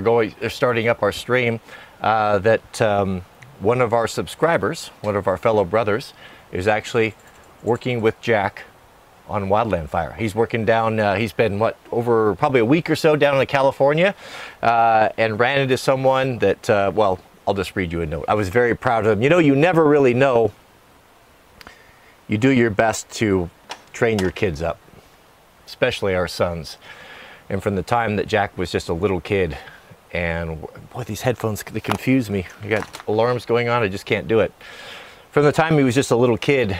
we're going, they're starting up our stream, uh, that um, one of our subscribers, one of our fellow brothers, is actually working with Jack on Wildland Fire. He's working down, uh, he's been, what, over probably a week or so down in California uh, and ran into someone that, uh, well, I'll just read you a note. I was very proud of him. You know, you never really know. You do your best to train your kids up, especially our sons. And from the time that Jack was just a little kid, and boy, these headphones, they confuse me. I got alarms going on, I just can't do it. From the time he was just a little kid,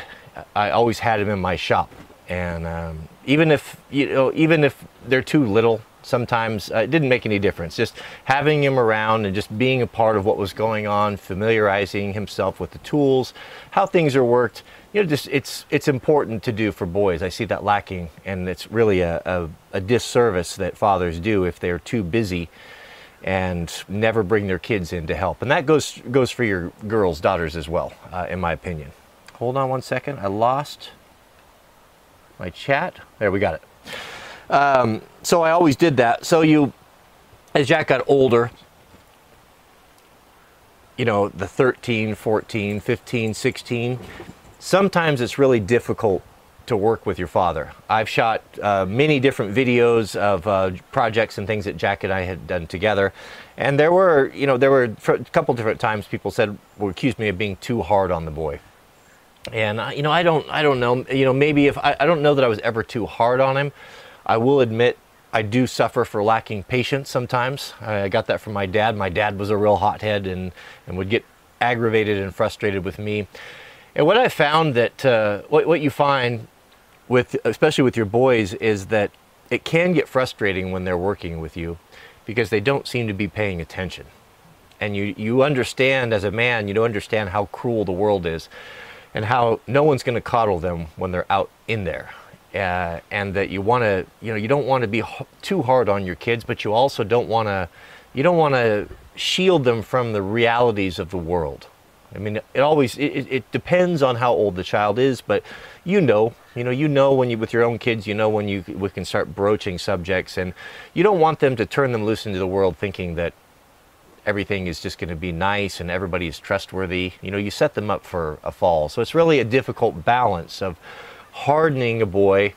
I always had him in my shop and um, even if you know even if they're too little sometimes uh, it didn't make any difference just having him around and just being a part of what was going on familiarizing himself with the tools how things are worked you know just it's it's important to do for boys i see that lacking and it's really a, a, a disservice that fathers do if they're too busy and never bring their kids in to help and that goes goes for your girls daughters as well uh, in my opinion hold on one second i lost my chat. There, we got it. Um, so I always did that. So you, as Jack got older, you know, the 13, 14, 15, 16, sometimes it's really difficult to work with your father. I've shot uh, many different videos of uh, projects and things that Jack and I had done together. And there were, you know, there were a couple different times people said, well, accused me of being too hard on the boy. And you know i don't i don't know. You know maybe if I, I don't know that i was ever too hard on him. I will admit i do suffer for lacking patience sometimes. I got that from my dad. My dad was a real hothead and and would get aggravated and frustrated with me. And what i found that uh, what, what you find with especially with your boys is that it can get frustrating when they're working with you because they don't seem to be paying attention and you you understand as a man you don't understand how cruel the world is and how no one's going to coddle them when they're out in there. Uh, and that you want to, you know, you don't want to be too hard on your kids, but you also don't want to, you don't want to shield them from the realities of the world. I mean, it always it, it depends on how old the child is, but you know, you know, you know when you with your own kids, you know when you we can start broaching subjects, and you don't want them to turn them loose into the world thinking that everything is just going to be nice and everybody is trustworthy. You know, you set them up for a fall. So it's really a difficult balance of hardening a boy,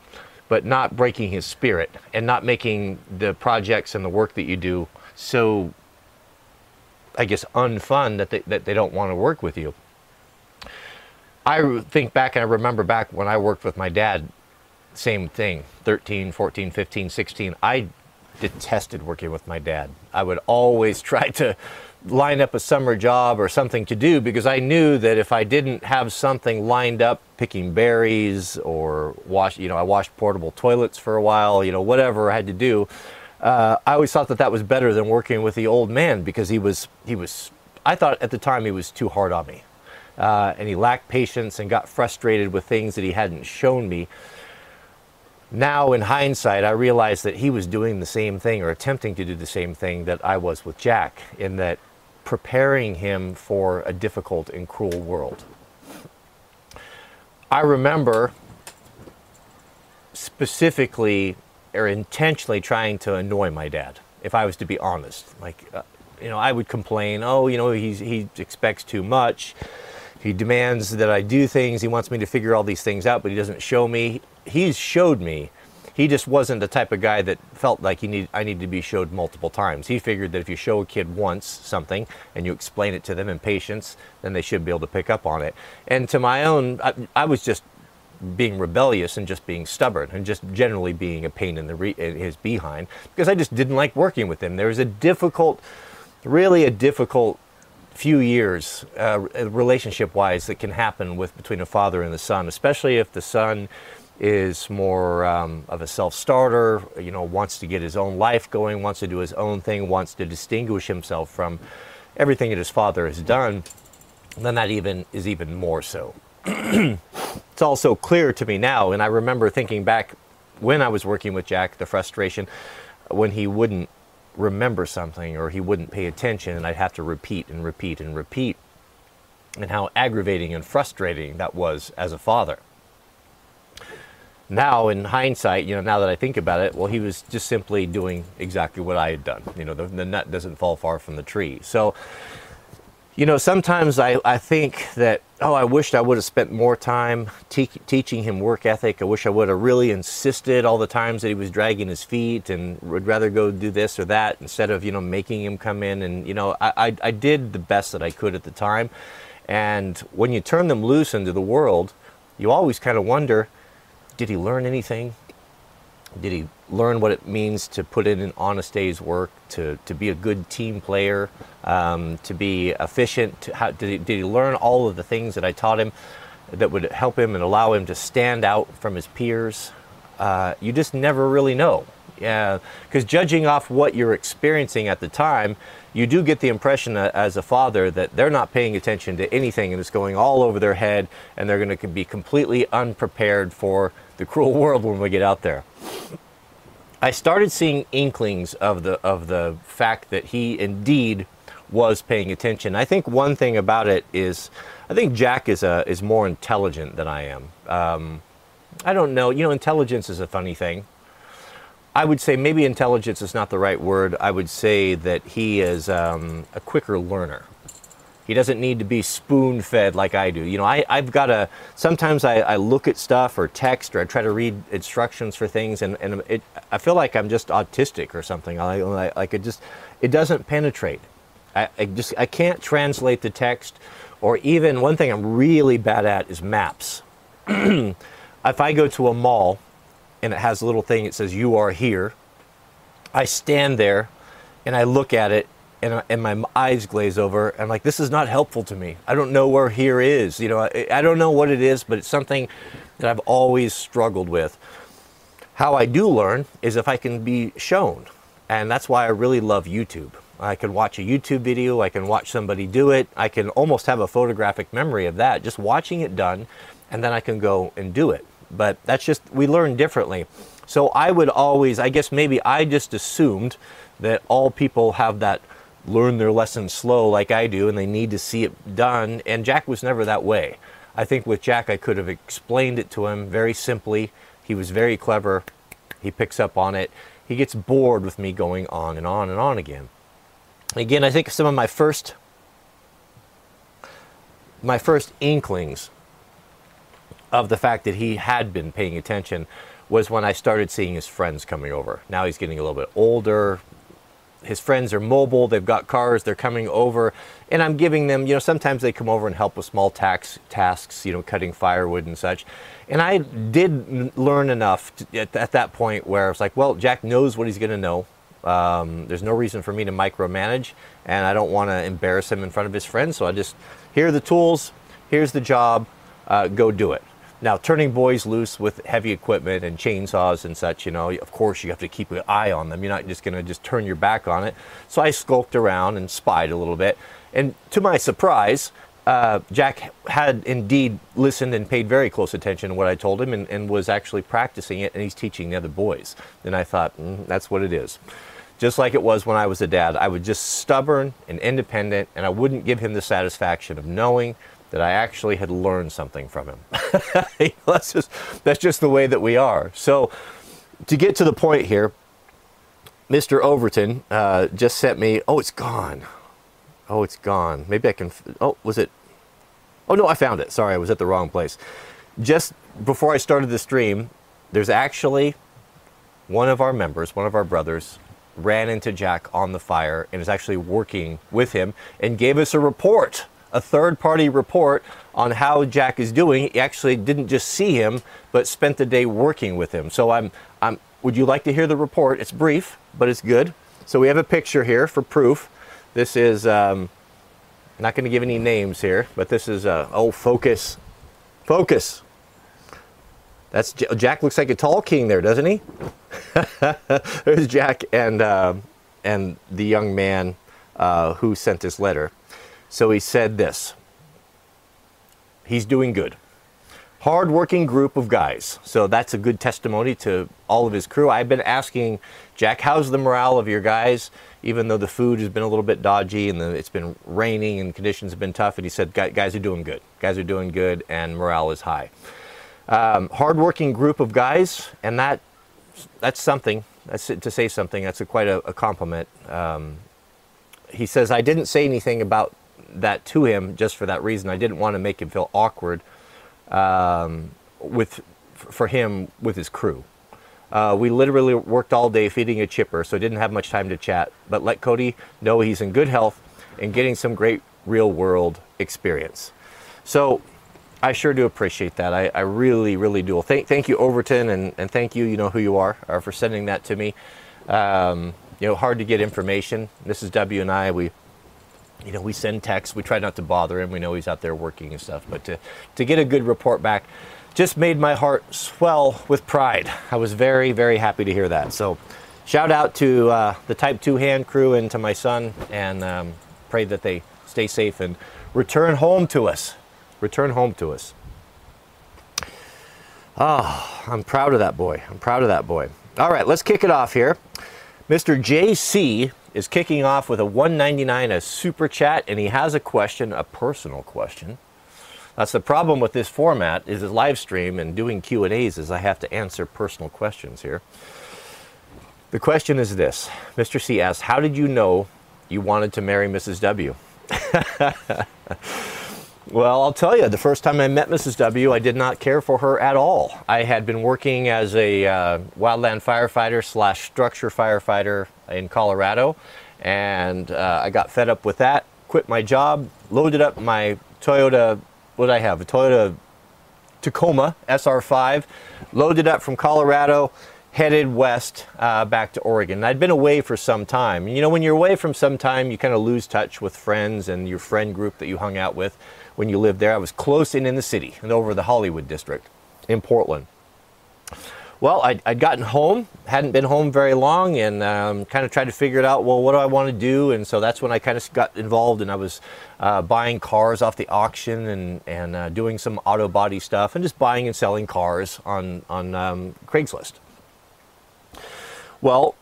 but not breaking his spirit and not making the projects and the work that you do so, I guess, unfun that they, that they don't want to work with you. I think back and I remember back when I worked with my dad, same thing 13, 14, 15, 16. I detested working with my dad. I would always try to line up a summer job or something to do because I knew that if I didn't have something lined up, picking berries or wash, you know, I washed portable toilets for a while, you know, whatever I had to do. Uh, I always thought that that was better than working with the old man because he was, he was, I thought at the time he was too hard on me. Uh, and he lacked patience and got frustrated with things that he hadn't shown me now in hindsight, I realize that he was doing the same thing or attempting to do the same thing that I was with Jack, in that preparing him for a difficult and cruel world. I remember specifically or intentionally trying to annoy my dad, if I was to be honest. Like, uh, you know, I would complain, oh, you know, he's, he expects too much. He demands that I do things. He wants me to figure all these things out, but he doesn't show me he's showed me. He just wasn't the type of guy that felt like he need, I needed to be showed multiple times. He figured that if you show a kid once something and you explain it to them in patience, then they should be able to pick up on it. And to my own, I, I was just being rebellious and just being stubborn and just generally being a pain in the re- in his behind because I just didn't like working with him. There was a difficult, really a difficult few years uh, relationship wise that can happen with between a father and the son, especially if the son is more um, of a self-starter, you know, wants to get his own life going, wants to do his own thing, wants to distinguish himself from everything that his father has done, then that even is even more so. it's also clear to me now, and I remember thinking back when I was working with Jack, the frustration when he wouldn't remember something or he wouldn't pay attention, and I'd have to repeat and repeat and repeat, and how aggravating and frustrating that was as a father now in hindsight, you know, now that I think about it, well, he was just simply doing exactly what I had done. You know, the, the nut doesn't fall far from the tree. So, you know, sometimes I, I think that, oh, I wished I would have spent more time te- teaching him work ethic. I wish I would have really insisted all the times that he was dragging his feet and would rather go do this or that instead of, you know, making him come in. And, you know, I, I, I did the best that I could at the time. And when you turn them loose into the world, you always kind of wonder, did he learn anything? Did he learn what it means to put in an honest day's work, to, to be a good team player, um, to be efficient? To how, did, he, did he learn all of the things that I taught him that would help him and allow him to stand out from his peers? Uh, you just never really know. Yeah, because judging off what you're experiencing at the time, you do get the impression as a father that they're not paying attention to anything and it's going all over their head and they're going to be completely unprepared for the cruel world when we get out there. I started seeing inklings of the of the fact that he indeed was paying attention. I think one thing about it is, I think Jack is a is more intelligent than I am. Um, I don't know. You know, intelligence is a funny thing. I would say maybe intelligence is not the right word. I would say that he is um, a quicker learner. He doesn't need to be spoon fed like I do. You know, I, I've got to, sometimes I, I look at stuff or text or I try to read instructions for things and, and it, I feel like I'm just autistic or something. I, like it just, it doesn't penetrate. I, I just, I can't translate the text or even one thing I'm really bad at is maps. if I go to a mall and it has a little thing that says you are here, I stand there and I look at it and, and my eyes glaze over. I'm like, this is not helpful to me. I don't know where here is. You know, I, I don't know what it is, but it's something that I've always struggled with. How I do learn is if I can be shown. And that's why I really love YouTube. I can watch a YouTube video, I can watch somebody do it, I can almost have a photographic memory of that, just watching it done, and then I can go and do it. But that's just, we learn differently. So I would always, I guess maybe I just assumed that all people have that learn their lesson slow like I do and they need to see it done. And Jack was never that way. I think with Jack, I could have explained it to him very simply. He was very clever. He picks up on it. He gets bored with me going on and on and on again. Again, I think some of my first my first inklings of the fact that he had been paying attention was when I started seeing his friends coming over. Now he's getting a little bit older, his friends are mobile, they've got cars, they're coming over, and I'm giving them, you know, sometimes they come over and help with small tax, tasks, you know, cutting firewood and such. And I did learn enough to, at, at, that point where it's like, well, Jack knows what he's going to know. Um, there's no reason for me to micromanage, and I don't want to embarrass him in front of his friends. So I just, here are the tools, here's the job, uh, go do it. Now, turning boys loose with heavy equipment and chainsaws and such, you know, of course you have to keep an eye on them. You're not just going to just turn your back on it. So I skulked around and spied a little bit. And to my surprise, uh, Jack had indeed listened and paid very close attention to what I told him and, and was actually practicing it, and he's teaching the other boys. And I thought, mm, that's what it is. Just like it was when I was a dad, I was just stubborn and independent, and I wouldn't give him the satisfaction of knowing that I actually had learned something from him. that's just that's just the way that we are. So to get to the point here, Mr. Overton uh, just sent me. Oh, it's gone. Oh, it's gone. Maybe I can. Oh, was it? Oh no, I found it. Sorry, I was at the wrong place. Just before I started the stream, there's actually one of our members, one of our brothers, ran into Jack on the fire and is actually working with him and gave us a report a third party report on how Jack is doing. He actually didn't just see him, but spent the day working with him. So I'm, I'm, would you like to hear the report? It's brief, but it's good. So we have a picture here for proof. This is, um, not going to give any names here, but this is, uh, oh, focus. Focus. That's Jack looks like a tall king there, doesn't he? There's Jack and, uh, and the young man uh, who sent this letter. So he said this He's doing good. Hardworking group of guys. So that's a good testimony to all of his crew. I've been asking Jack, how's the morale of your guys? Even though the food has been a little bit dodgy and the, it's been raining and conditions have been tough. And he said, guys are doing good. Guys are doing good and morale is high. Um, hardworking group of guys, and that that's something. That's to say something. That's a, quite a, a compliment. Um, he says I didn't say anything about that to him just for that reason. I didn't want to make him feel awkward um, with for him with his crew. Uh, we literally worked all day feeding a chipper, so didn't have much time to chat. But let Cody know he's in good health and getting some great real world experience. So I sure do appreciate that. I, I really, really do. Thank, thank you, Overton, and, and thank you, you know who you are, uh, for sending that to me. Um, you know, hard to get information. Mrs. W and I, we, you know, we send texts. We try not to bother him. We know he's out there working and stuff. But to, to get a good report back just made my heart swell with pride. I was very, very happy to hear that. So shout out to uh, the Type 2 hand crew and to my son, and um, pray that they stay safe and return home to us. Return home to us. Oh, I'm proud of that boy. I'm proud of that boy. All right, let's kick it off here. Mr. JC is kicking off with a 199 a super chat and he has a question, a personal question. That's the problem with this format is a live stream and doing Q&As is I have to answer personal questions here. The question is this. Mr. C asks, how did you know you wanted to marry Mrs. W? Well, I'll tell you, the first time I met Mrs. W, I did not care for her at all. I had been working as a uh, wildland firefighter slash structure firefighter in Colorado, and uh, I got fed up with that, quit my job, loaded up my Toyota, what did I have? A Toyota Tacoma SR5, loaded up from Colorado, headed west uh, back to Oregon. I'd been away for some time. You know, when you're away from some time, you kind of lose touch with friends and your friend group that you hung out with when you lived there. I was close in in the city and over the Hollywood district in Portland. Well, I'd, I'd gotten home, hadn't been home very long, and um, kind of tried to figure it out. Well, what do I want to do? And so that's when I kind of got involved, and I was uh, buying cars off the auction and and uh, doing some auto body stuff, and just buying and selling cars on on um, Craigslist. Well,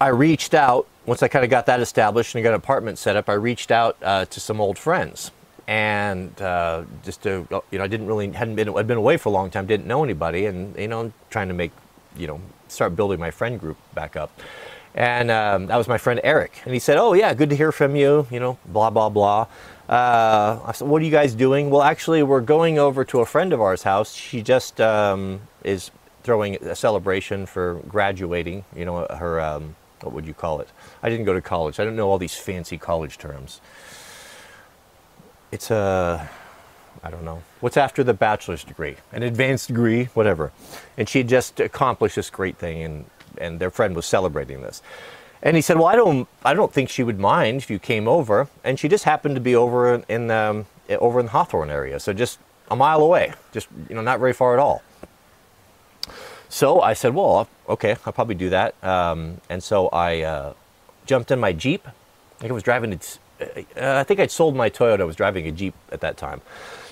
I reached out once I kind of got that established and got an apartment set up. I reached out uh, to some old friends and uh, just to you know I didn't really hadn't been I'd been away for a long time didn't know anybody and you know trying to make you know start building my friend group back up. And um, that was my friend Eric and he said oh yeah good to hear from you you know blah blah blah. Uh, I said what are you guys doing? Well actually we're going over to a friend of ours house. She just um, is throwing a celebration for graduating you know her um, what would you call it? I didn't go to college. I don't know all these fancy college terms it's a I don't know what's after the bachelor's degree, an advanced degree, whatever. And she had just accomplished this great thing, and and their friend was celebrating this. And he said, "Well, I don't, I don't think she would mind if you came over." And she just happened to be over in um, over in the Hawthorne area, so just a mile away, just you know, not very far at all. So I said, "Well, okay, I'll probably do that." Um, and so I uh, jumped in my Jeep. I think I was driving to I think I'd sold my Toyota. I was driving a Jeep at that time.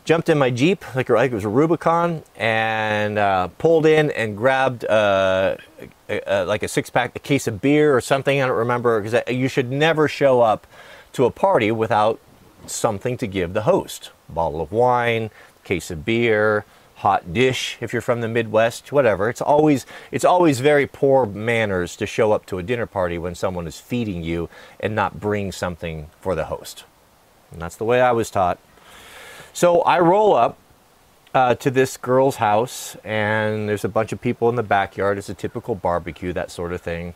Jumped in my Jeep, like, like it was a Rubicon, and uh, pulled in and grabbed uh, a, a, like a six pack, a case of beer or something. I don't remember because you should never show up to a party without something to give the host. Bottle of wine, case of beer, hot dish if you're from the Midwest, whatever. It's always it's always very poor manners to show up to a dinner party when someone is feeding you and not bring something for the host. And that's the way I was taught. So I roll up uh, to this girl's house, and there's a bunch of people in the backyard. It's a typical barbecue, that sort of thing.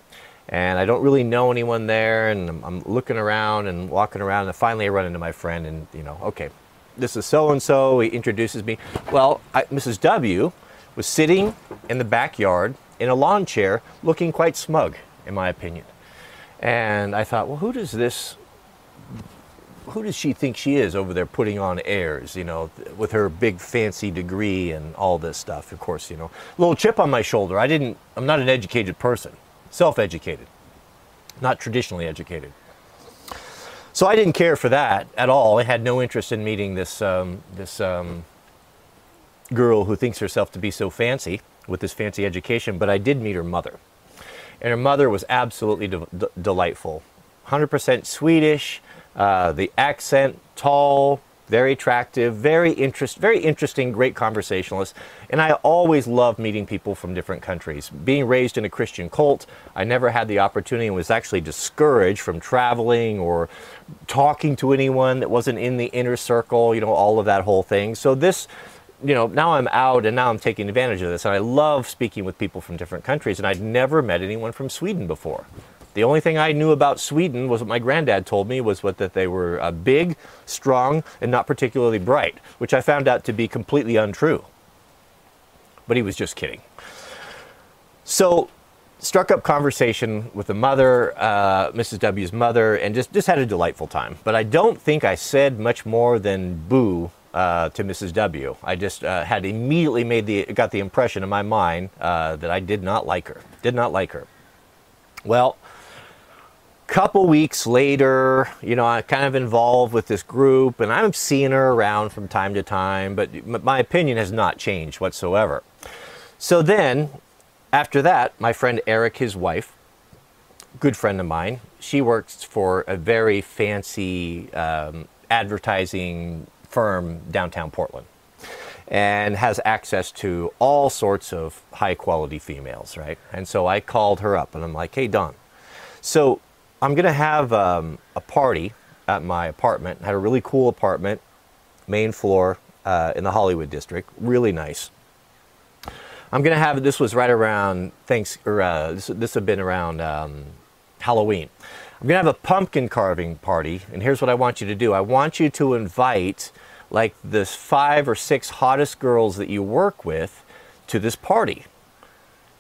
And I don't really know anyone there, and I'm, I'm looking around and walking around, and finally I run into my friend, and you know, okay, this is so and so. He introduces me. Well, I, Mrs. W was sitting in the backyard in a lawn chair, looking quite smug, in my opinion. And I thought, well, who does this? Who does she think she is over there putting on airs, you know, with her big fancy degree and all this stuff? Of course, you know, little chip on my shoulder. I didn't, I'm not an educated person, self educated, not traditionally educated. So I didn't care for that at all. I had no interest in meeting this um, this um, girl who thinks herself to be so fancy with this fancy education. But I did meet her mother, and her mother was absolutely de- de- delightful. 100% Swedish, uh, the accent, tall, very attractive, very interest, very interesting, great conversationalist. And I always love meeting people from different countries. Being raised in a Christian cult, I never had the opportunity and was actually discouraged from traveling or talking to anyone that wasn't in the inner circle, you know, all of that whole thing. So this you know, now I'm out and now I'm taking advantage of this. And I love speaking with people from different countries. And I'd never met anyone from Sweden before. The only thing I knew about Sweden was what my granddad told me was what, that they were uh, big, strong, and not particularly bright, which I found out to be completely untrue. But he was just kidding. So, struck up conversation with the mother, uh, Mrs. W's mother, and just, just had a delightful time. But I don't think I said much more than boo uh, to Mrs. W. I just uh, had immediately made the got the impression in my mind uh, that I did not like her. Did not like her. Well, couple weeks later, you know, I kind of involved with this group, and I'm seeing her around from time to time, but my opinion has not changed whatsoever. So then, after that, my friend Eric, his wife, good friend of mine, she works for a very fancy um, advertising firm downtown Portland and has access to all sorts of high quality females, right? And so I called her up and I'm like, hey, Dawn, so I'm going to have um, a party at my apartment. I had a really cool apartment, main floor uh, in the Hollywood district, really nice. I'm going to have this was right around thanks or uh, this this had been around um, Halloween. I'm going to have a pumpkin carving party, and here's what I want you to do. I want you to invite like the five or six hottest girls that you work with to this party.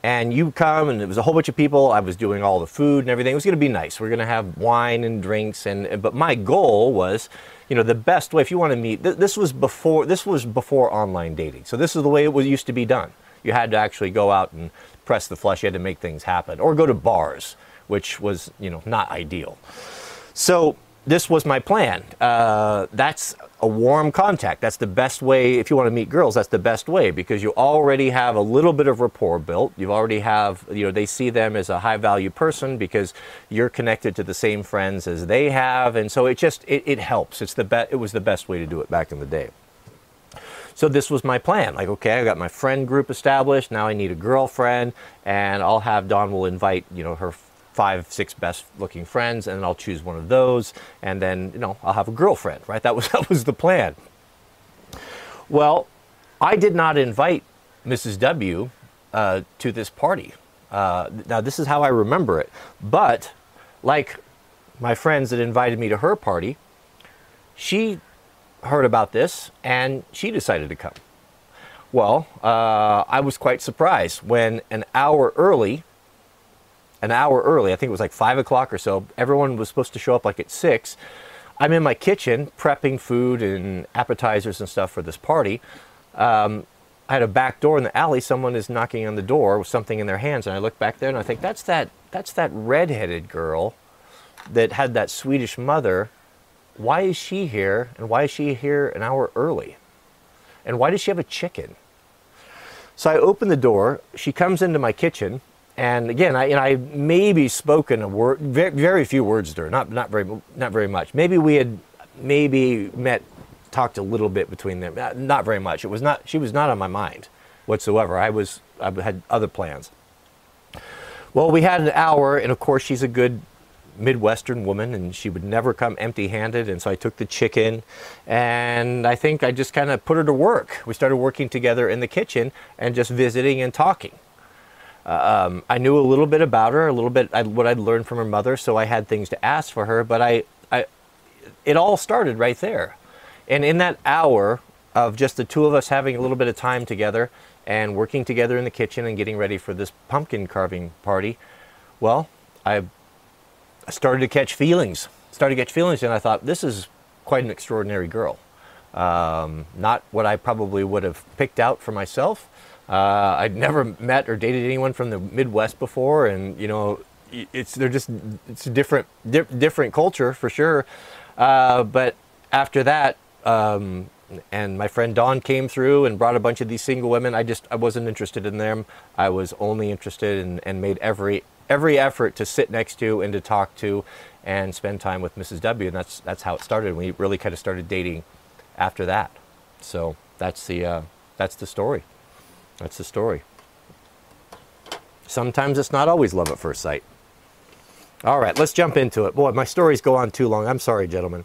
And you come, and it was a whole bunch of people. I was doing all the food and everything. It was going to be nice. We're going to have wine and drinks, and but my goal was, you know, the best way. If you want to meet, th- this was before this was before online dating. So this is the way it was used to be done. You had to actually go out and press the flesh. You had to make things happen, or go to bars, which was you know not ideal. So this was my plan. Uh, that's a warm contact. That's the best way. If you want to meet girls, that's the best way because you already have a little bit of rapport built. You already have, you know, they see them as a high value person because you're connected to the same friends as they have, and so it just it, it helps. It's the be- It was the best way to do it back in the day. So this was my plan. Like, okay, I got my friend group established. Now I need a girlfriend, and I'll have Dawn will invite, you know, her five, six best looking friends, and I'll choose one of those, and then you know I'll have a girlfriend, right? That was that was the plan. Well, I did not invite Mrs. W uh, to this party. Uh, now this is how I remember it, but like my friends that invited me to her party, she heard about this and she decided to come. Well, uh, I was quite surprised when an hour early an hour early. I think it was like five o'clock or so. Everyone was supposed to show up like at six. I'm in my kitchen prepping food and appetizers and stuff for this party. Um, I had a back door in the alley. Someone is knocking on the door with something in their hands, and I look back there and I think that's that that's that redheaded girl that had that Swedish mother. Why is she here? And why is she here an hour early? And why does she have a chicken? So I open the door. She comes into my kitchen and again, I, I maybe spoken a word, very, very few words to her, not, not, very, not very much. Maybe we had maybe met, talked a little bit between them, not, not very much. It was not, she was not on my mind whatsoever. I was, I had other plans. Well, we had an hour, and of course, she's a good Midwestern woman, and she would never come empty handed. And so I took the chicken, and I think I just kind of put her to work. We started working together in the kitchen and just visiting and talking. Um, I knew a little bit about her, a little bit I, what I'd learned from her mother, so I had things to ask for her. But I, I, it all started right there, and in that hour of just the two of us having a little bit of time together and working together in the kitchen and getting ready for this pumpkin carving party, well, I started to catch feelings. Started to catch feelings, and I thought this is quite an extraordinary girl. Um, not what I probably would have picked out for myself, uh, I'd never met or dated anyone from the Midwest before, and you know, it's they're just it's a different di- different culture for sure. Uh, but after that, um, and my friend Dawn came through and brought a bunch of these single women. I just I wasn't interested in them. I was only interested in, and made every every effort to sit next to and to talk to and spend time with Mrs. W. And that's that's how it started. We really kind of started dating after that. So that's the uh, that's the story. That's the story. Sometimes it's not always love at first sight. All right, let's jump into it. Boy, my stories go on too long. I'm sorry, gentlemen.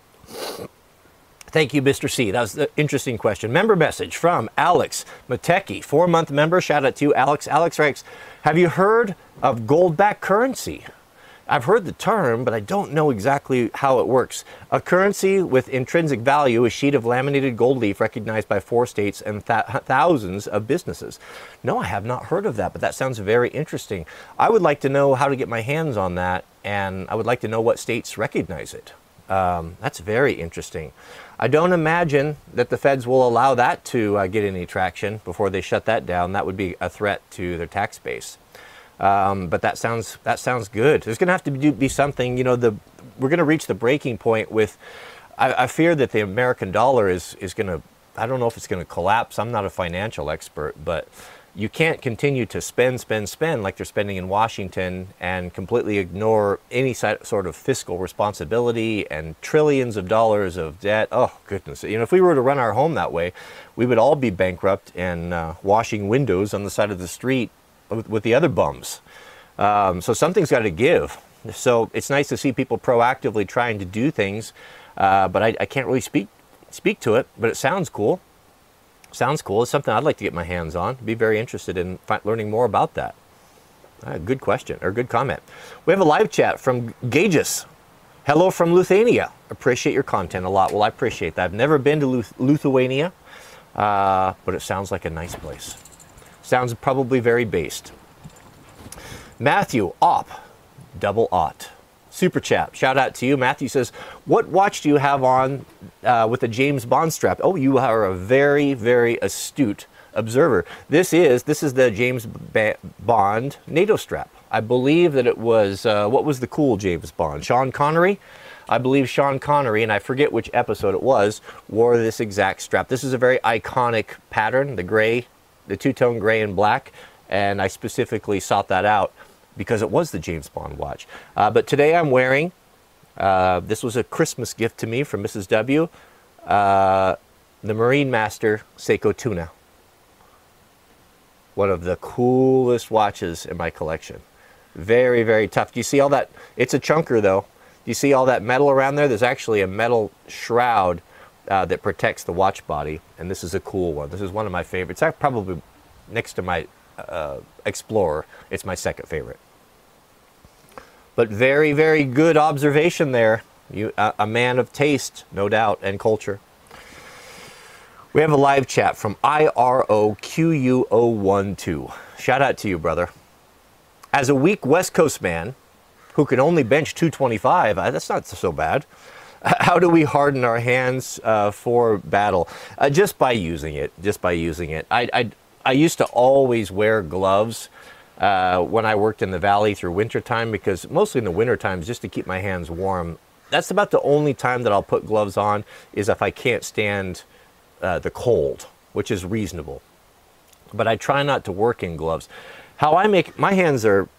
Thank you, Mr. C. That was an interesting question. Member message from Alex Mateki, four month member. Shout out to you, Alex. Alex writes Have you heard of gold backed currency? I've heard the term, but I don't know exactly how it works. A currency with intrinsic value, a sheet of laminated gold leaf recognized by four states and th- thousands of businesses. No, I have not heard of that, but that sounds very interesting. I would like to know how to get my hands on that, and I would like to know what states recognize it. Um, that's very interesting. I don't imagine that the feds will allow that to uh, get any traction before they shut that down. That would be a threat to their tax base. Um, but that sounds that sounds good. There's going to have to be, be, something. You know, the we're going to reach the breaking point with. I, I fear that the American dollar is is going to. I don't know if it's going to collapse. I'm not a financial expert, but you can't continue to spend, spend, spend like they're spending in Washington and completely ignore any sort of fiscal responsibility and trillions of dollars of debt. Oh, goodness. You know, if we were to run our home that way, we would all be bankrupt and uh, washing windows on the side of the street with, with the other bums. Um, so something's got to give. So it's nice to see people proactively trying to do things, uh, but I, I, can't really speak speak to it. But it sounds cool. Sounds cool. It's something I'd like to get my hands on. Be very interested in learning more about that. Uh, good question or good comment. We have a live chat from Gages. Hello from Lithuania. Appreciate your content a lot. Well, I appreciate that. I've never been to Lithuania, uh, but it sounds like a nice place. Sounds probably very based. Matthew, op, double ot. Super chat. Shout out to you. Matthew says, What watch do you have on uh, with a James Bond strap? Oh, you are a very, very astute observer. This is this is the James ba- Bond NATO strap. I believe that it was uh, what was the cool James Bond? Sean Connery. I believe Sean Connery, and I forget which episode it was, wore this exact strap. This is a very iconic pattern, the gray the two-tone gray and black, and I specifically sought that out because it was the James Bond watch. Uh, but today I'm wearing, uh, this was a Christmas gift to me from Mrs. W, uh, the Marine Master Seiko Tuna. One of the coolest watches in my collection. Very, very tough. Do you see all that? It's a chunker though. Do you see all that metal around there? There's actually a metal shroud uh, that protects the watch body, and this is a cool one. This is one of my favorites. I probably next to my uh, Explorer, it's my second favorite. But very, very good observation there. You, a, a man of taste, no doubt, and culture. We have a live chat from IROQU012. Shout out to you, brother. As a weak West Coast man who can only bench 225, that's not so bad. How do we harden our hands uh, for battle? Uh, just by using it. Just by using it. I, I, I used to always wear gloves uh, when I worked in the valley through wintertime because mostly in the winter times just to keep my hands warm. That's about the only time that I'll put gloves on is if I can't stand uh, the cold, which is reasonable. But I try not to work in gloves. How I make my hands are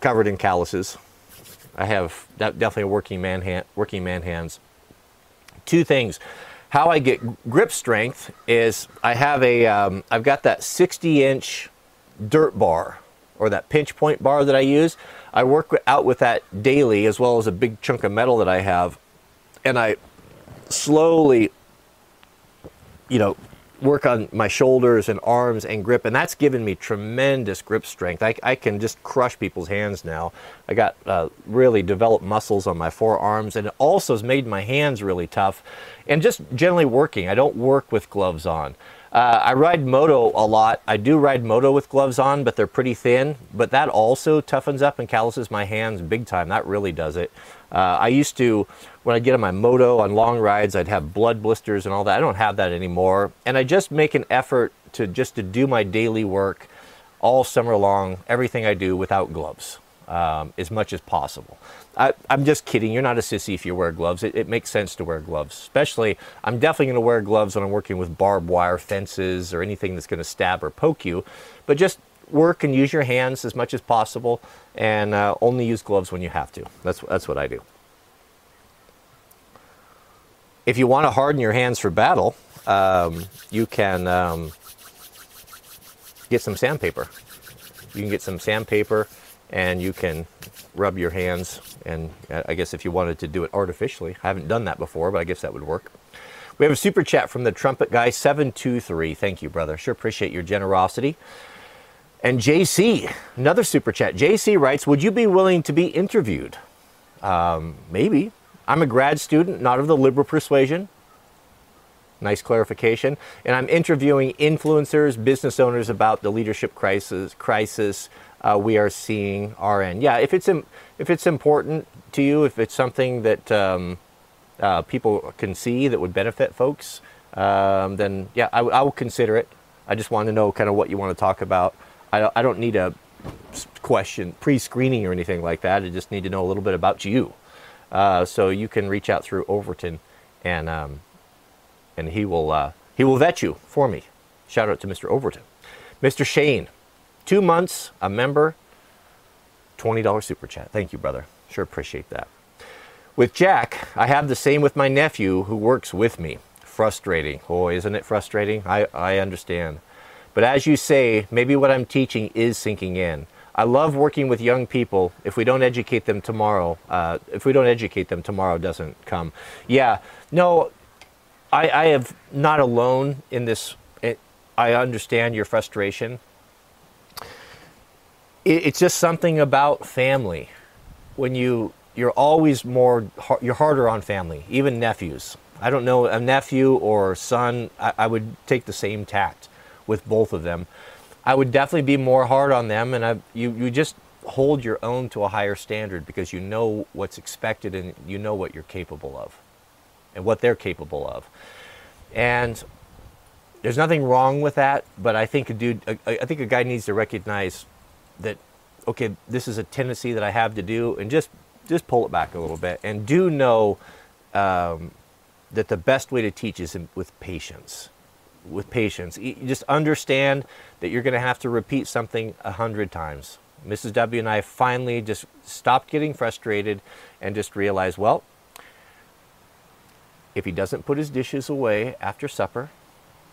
covered in calluses I have definitely working man hand, working man hands. Two things. How I get grip strength is I have a um, I've got that 60 inch dirt bar or that pinch point bar that I use. I work out with that daily as well as a big chunk of metal that I have, and I slowly, you know, work on my shoulders and arms and grip, and that's given me tremendous grip strength. I, I can just crush people's hands now. I got uh, really developed muscles on my forearms, and it also has made my hands really tough. And just generally working, I don't work with gloves on. Uh, I ride moto a lot. I do ride moto with gloves on, but they're pretty thin. But that also toughens up and calluses my hands big time. That really does it. Uh, I used to, when I get on my moto on long rides, I'd have blood blisters and all that. I don't have that anymore. And I just make an effort to just to do my daily work all summer long, everything I do without gloves um, as much as possible. I, am just kidding. You're not a sissy if you wear gloves. It, it makes sense to wear gloves. Especially, I'm definitely going to wear gloves when I'm working with barbed wire fences or anything that's going to stab or poke you. But just work and use your hands as much as possible and uh, only use gloves when you have to. That's, that's what I do. If you want to harden your hands for battle, um, you can um, get some sandpaper. You can get some sandpaper and you can rub your hands. And uh, I guess if you wanted to do it artificially, I haven't done that before, but I guess that would work. We have a super chat from the trumpet guy 723. Thank you, brother. Sure appreciate your generosity. And JC, another super chat. JC writes, Would you be willing to be interviewed? Um, maybe. I'm a grad student, not of the liberal persuasion. Nice clarification. And I'm interviewing influencers, business owners about the leadership crisis, crisis uh, we are seeing RN. Yeah, if it's, if it's important to you, if it's something that um, uh, people can see that would benefit folks, um, then yeah, I, I will consider it. I just want to know kind of what you want to talk about. I don't, I don't need a question, pre-screening or anything like that. I just need to know a little bit about you. Uh, so you can reach out through Overton, and um, and he will uh, he will vet you for me. Shout out to Mr. Overton, Mr. Shane, two months, a member, twenty dollars super chat. Thank you, brother. Sure appreciate that. With Jack, I have the same with my nephew who works with me. Frustrating. Oh, isn't it frustrating? I, I understand. But as you say, maybe what I'm teaching is sinking in. I love working with young people. If we don't educate them tomorrow, uh, if we don't educate them, tomorrow doesn't come. Yeah, no, I, I have not alone in this. I understand your frustration. It, it's just something about family. When you you're always more you're harder on family, even nephews. I don't know a nephew or son. I, I would take the same tact with both of them. I would definitely be more hard on them, and I, you you just hold your own to a higher standard because you know what's expected and you know what you're capable of, and what they're capable of, and there's nothing wrong with that. But I think a dude, I, I think a guy needs to recognize that okay, this is a tendency that I have to do, and just just pull it back a little bit, and do know um, that the best way to teach is with patience with patience. You just understand that you're going to have to repeat something a hundred times. Mrs. W and I finally just stopped getting frustrated and just realized, well, if he doesn't put his dishes away after supper,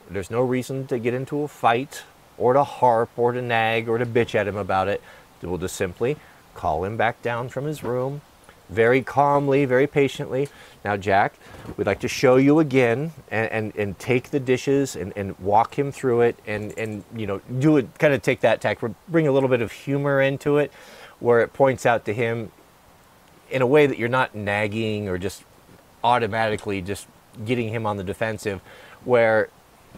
there's no reason to get into a fight or to harp or to nag or to bitch at him about it. We'll just simply call him back down from his room, very calmly, very patiently. Now, Jack, we'd like to show you again and, and, and take the dishes and, and walk him through it and, and, you know, do it, kind of take that tack, bring a little bit of humor into it where it points out to him in a way that you're not nagging or just automatically just getting him on the defensive where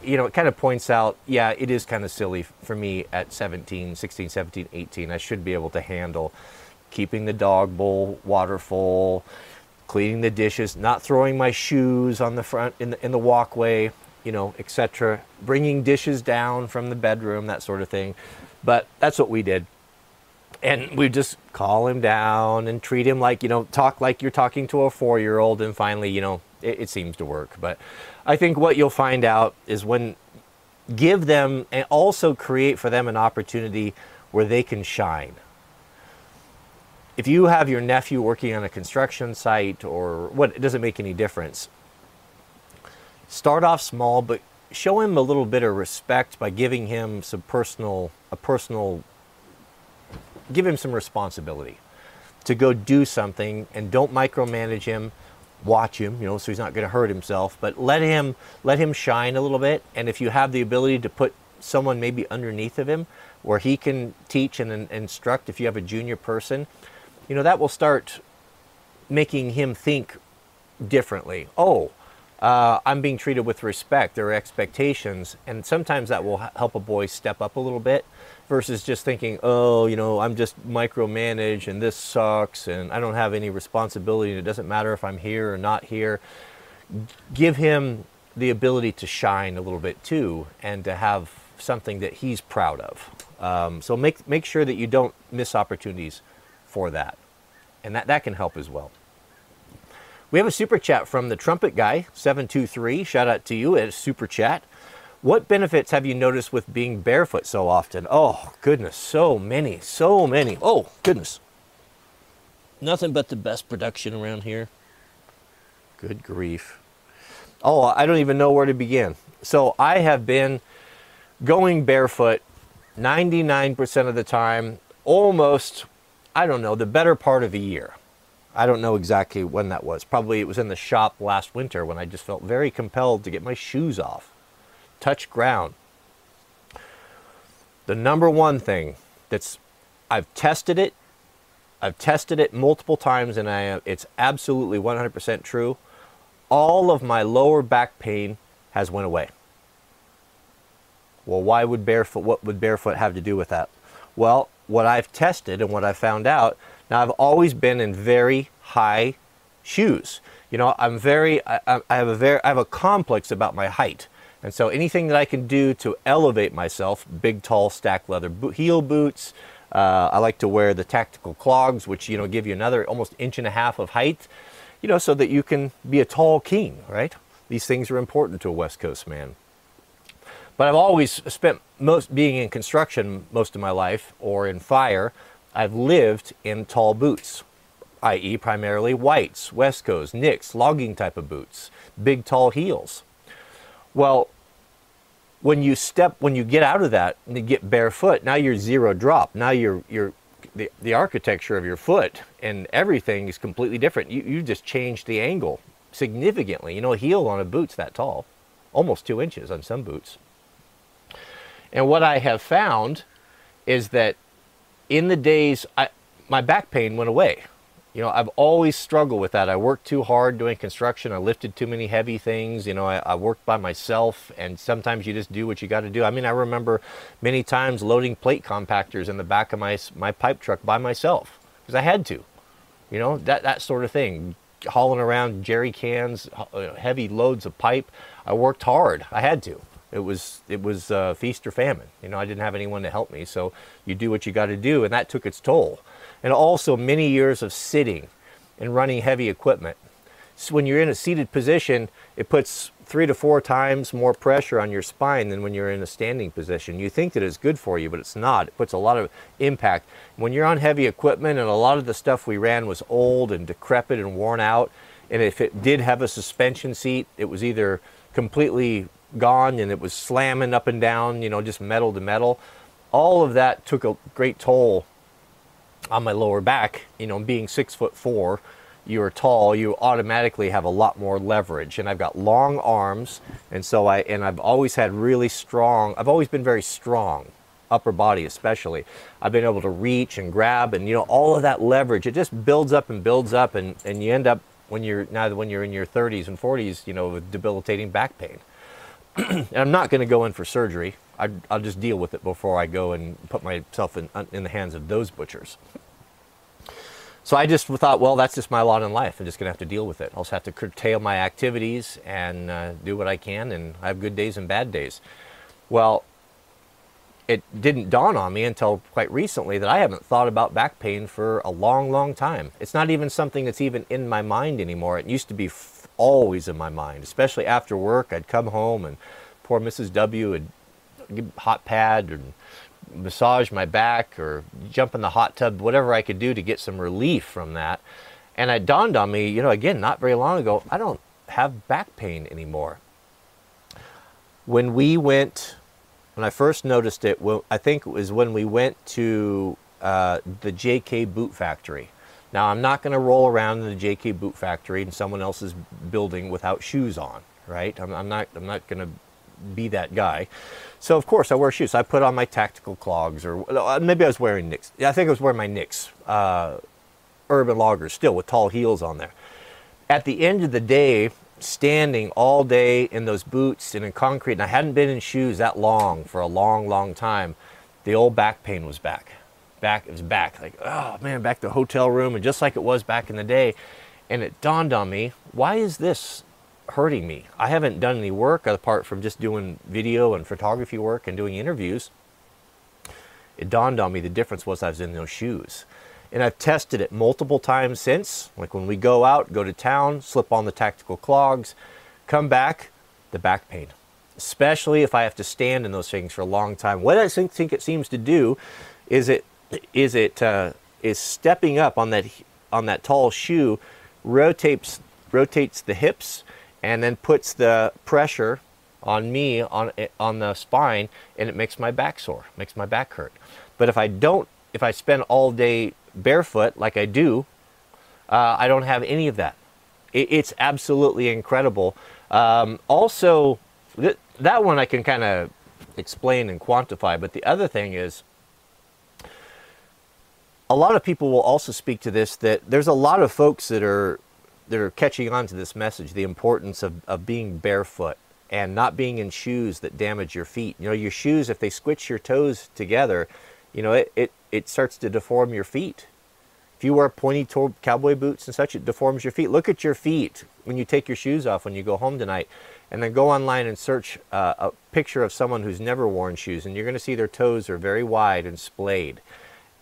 you know, it kind of points out, yeah, it is kind of silly for me at 17, 16, 17, 18. I should be able to handle keeping the dog bowl water full, cleaning the dishes, not throwing my shoes on the front in the, in the walkway, you know, etc. Bringing dishes down from the bedroom, that sort of thing. But that's what we did. And we just call him down and treat him like, you know, talk like you're talking to a four year old. And finally, you know, it, it seems to work. But I think what you'll find out is when give them and also create for them an opportunity where they can shine if you have your nephew working on a construction site or what, it doesn't make any difference. Start off small, but show him a little bit of respect by giving him some personal, a personal, give him some responsibility to go do something and don't micromanage him watch him you know so he's not going to hurt himself but let him let him shine a little bit and if you have the ability to put someone maybe underneath of him where he can teach and, and instruct if you have a junior person you know, that will start making him think differently. Oh, uh, I'm being treated with respect. There are expectations. And sometimes that will help a boy step up a little bit versus just thinking, oh, you know, I'm just micromanaged and this sucks and I don't have any responsibility and it doesn't matter if I'm here or not here. Give him the ability to shine a little bit too and to have something that he's proud of. Um, so make, make sure that you don't miss opportunities for that. And that, that can help as well. We have a super chat from the trumpet guy, 723. Shout out to you at super chat. What benefits have you noticed with being barefoot so often? Oh, goodness, so many, so many. Oh, goodness. Nothing but the best production around here. Good grief. Oh, I don't even know where to begin. So I have been going barefoot 99% of the time, almost, I don't know, the better part of a year. I don't know exactly when that was. Probably it was in the shop last winter when I just felt very compelled to get my shoes off, touch ground. The number one thing that's, I've tested it, I've tested it multiple times and I, it's absolutely 100% true. All of my lower back pain has went away. Well, why would barefoot, what would barefoot have to do with that? Well, what I've tested and what I found out, now I've always been in very high shoes. You know, I'm very, I, I have a very, I have a complex about my height. And so anything that I can do to elevate myself, big, tall, stack leather heel boots, uh, I like to wear the tactical clogs, which, you know, give you another almost inch and a half of height, you know, so that you can be a tall king, right? These things are important to a West Coast man. But I've always spent most being in construction most of my life or in fire. I've lived in tall boots, i.e., primarily whites, Wescos, Nicks, logging type of boots, big tall heels. Well, when you step, when you get out of that and you get barefoot, now you're zero drop. Now you're you're the, the architecture of your foot and everything is completely different. You you just changed the angle significantly. You know, a heel on a boot's that tall, almost two inches on some boots. And what I have found is that in the days, I, my back pain went away. You know, I've always struggled with that. I worked too hard doing construction. I lifted too many heavy things. You know, I, I worked by myself, and sometimes you just do what you got to do. I mean, I remember many times loading plate compactors in the back of my my pipe truck by myself because I had to. You know, that that sort of thing. Hauling around jerry cans, heavy loads of pipe. I worked hard. I had to. It was it was uh, feast or famine. You know, I didn't have anyone to help me, so you do what you got to do, and that took its toll. And also many years of sitting and running heavy equipment. So when you're in a seated position, it puts three to four times more pressure on your spine than when you're in a standing position. You think that it's good for you, but it's not. It puts a lot of impact. When you're on heavy equipment and a lot of the stuff we ran was old and decrepit and worn out, and if it did have a suspension seat, it was either completely gone and it was slamming up and down, you know, just metal to metal. All of that took a great toll on my lower back. You know, being six foot four, you're tall, you automatically have a lot more leverage. And I've got long arms, and so I and I've always had really strong. I've always been very strong, upper body especially. I've been able to reach and grab, and you know, all of that leverage. It just builds up and builds up, and and you end up when you're now when you're in your 30s and 40s, you know, with debilitating back pain. and I'm not going to go in for surgery. I, will just deal with it before I go and put myself in, in the hands of those butchers. So I just thought, well, that's just my lot in life. I'm just going to have to deal with it. I'll just have to curtail my activities and uh, do what I can, and I have good days and bad days. Well, it didn't dawn on me until quite recently that I haven't thought about back pain for a long, long time. It's not even something that's even in my mind anymore. It used to be always in my mind, especially after work. I'd come home and poor Mrs. W would hot pad and massage my back or jump in the hot tub, whatever I could do to get some relief from that. And it dawned on me, you know, again, not very long ago, I don't have back pain anymore. When we went, when I first noticed it, well, I think it was when we went to uh, the JK Boot Factory. Now, I'm not going to roll around in the JK Boot Factory in someone else's building without shoes on, right? I'm, I'm not. I'm not going to be that guy. So of course I wear shoes. I put on my tactical clogs, or uh, maybe I was wearing Nicks. Yeah, I think I was wearing my Nicks uh, Urban Loggers still with tall heels on there. At the end of the day, standing all day in those boots and in concrete, and I hadn't been in shoes that long for a long, long time. The old back pain was back back, it was back, like, oh man, back to the hotel room, and just like it was back in the day. And it dawned on me, why is this hurting me? I haven't done any work apart from just doing video and photography work and doing interviews. It dawned on me the difference was I was in those shoes. And I've tested it multiple times since. Like when we go out, go to town, slip on the tactical clogs, come back, the back pain. Especially if I have to stand in those things for a long time. What I think it seems to do is it is it uh, is stepping up on that on that tall shoe, rotates rotates the hips, and then puts the pressure on me on on the spine and it makes my back sore, makes my back hurt. But if I don't, if I spend all day barefoot like I do, uh, I don't have any of that. It, it's absolutely incredible. Um, also, th- that one I can kind of explain and quantify. But the other thing is, a lot of people will also speak to this that there's a lot of folks that are that are catching on to this message, the importance of, of being barefoot and not being in shoes that damage your feet. You know, your shoes, if they squitch your toes together, you know, it, it, it starts to deform your feet. If you wear pointy toe cowboy boots and such, it deforms your feet. Look at your feet when you take your shoes off when you go home tonight and then go online and search uh, a picture of someone who's never worn shoes and you're going to see their toes are very wide and splayed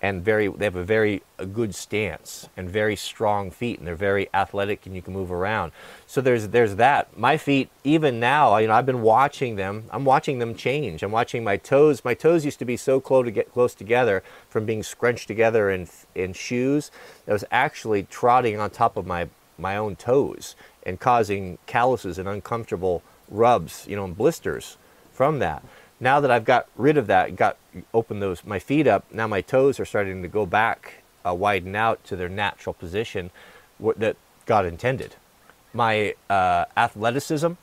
and very they have a very a good stance and very strong feet and they're very athletic and you can move around. So there's there's that. My feet even now you know i've been watching them. I'm watching them change. I'm watching my toes. My toes used to be so close to get close together from being scrunched together in in shoes. That was actually trotting on top of my my own toes and causing calluses and uncomfortable rubs, you know, and blisters from that. Now that I've got rid of that, got opened those my feet up, now my toes are starting to go back, uh, widen out to their natural position what that God intended. My uh, athleticism,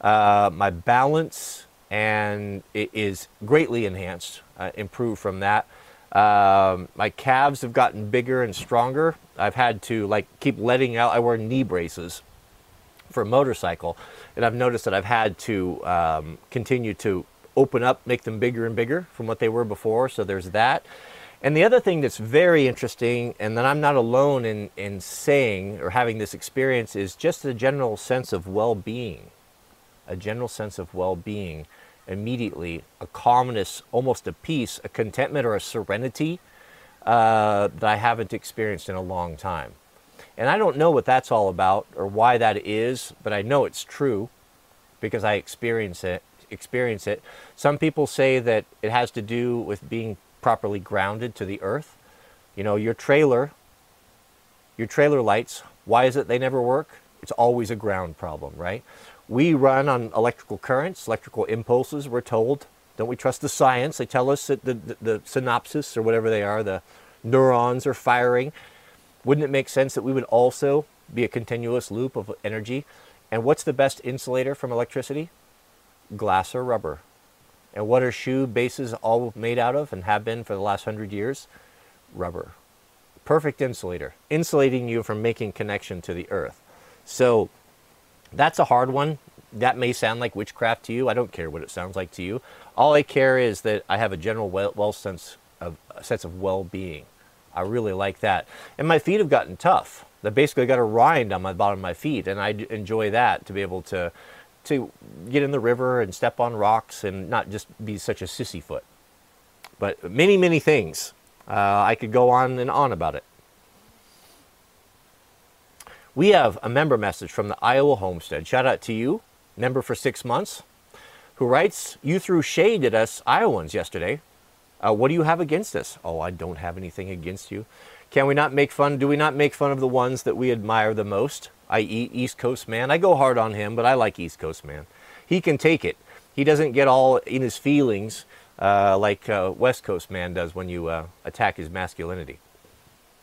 uh, my balance, and it is greatly enhanced, uh, improved from that. Um, my calves have gotten bigger and stronger. I've had to like keep letting out. I wear knee braces for a motorcycle, and I've noticed that I've had to um, continue to open up, make them bigger and bigger from what they were before. So there's that. And the other thing that's very interesting, and that I'm not alone in, in saying or having this experience, is just a general sense of well being. A general sense of well being immediately a calmness, almost a peace, a contentment, or a serenity uh, that I haven't experienced in a long time. And I don't know what that's all about or why that is, but I know it's true because I experience it. Experience it. Some people say that it has to do with being properly grounded to the earth. You know, your trailer, your trailer lights, why is it they never work? It's always a ground problem, right? We run on electrical currents, electrical impulses, we're told. Don't we trust the science? They tell us that the, the, the synapses or whatever they are, the neurons are firing. Wouldn't it make sense that we would also be a continuous loop of energy? And what's the best insulator from electricity? Glass or rubber. And what are shoe bases all made out of and have been for the last hundred years? Rubber. Perfect insulator, insulating you from making connection to the earth. So that's a hard one. That may sound like witchcraft to you. I don't care what it sounds like to you. All I care is that I have a general well, well sense of sense of well-being. I really like that. And my feet have gotten tough. They basically got a rind on my bottom of my feet, and I enjoy that to be able to to get in the river and step on rocks and not just be such a sissy foot. But many, many things. Uh, I could go on and on about it. We have a member message from the Iowa Homestead. Shout out to you, member for six months, who writes, You threw shade at us Iowans yesterday. Uh, what do you have against us? Oh, I don't have anything against you. Can we not make fun? Do we not make fun of the ones that we admire the most, i.e., East Coast man? I go hard on him, but I like East Coast man. He can take it. He doesn't get all in his feelings uh, like uh, West Coast man does when you uh, attack his masculinity.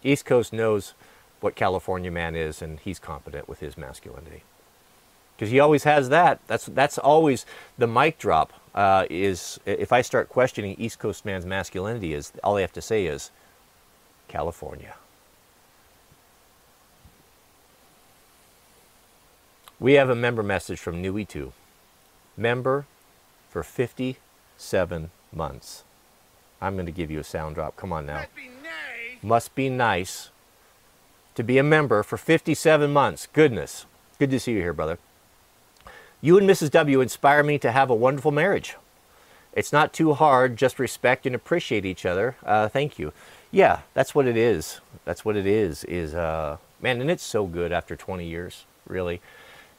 East Coast knows what California man is, and he's competent with his masculinity. Because he always has that. That's that's always the mic drop. Uh, is if I start questioning East Coast man's masculinity, is all I have to say is California. We have a member message from Nui 2. Member for 57 months. I'm going to give you a sound drop. Come on now. Must be nice. Must be nice to be a member for 57 months. Goodness. Good to see you here, brother. You and Mrs. W inspire me to have a wonderful marriage. It's not too hard, just respect and appreciate each other. Uh, thank you. Yeah, that's what it is. That's what it is, is, uh, man, and it's so good after 20 years, really.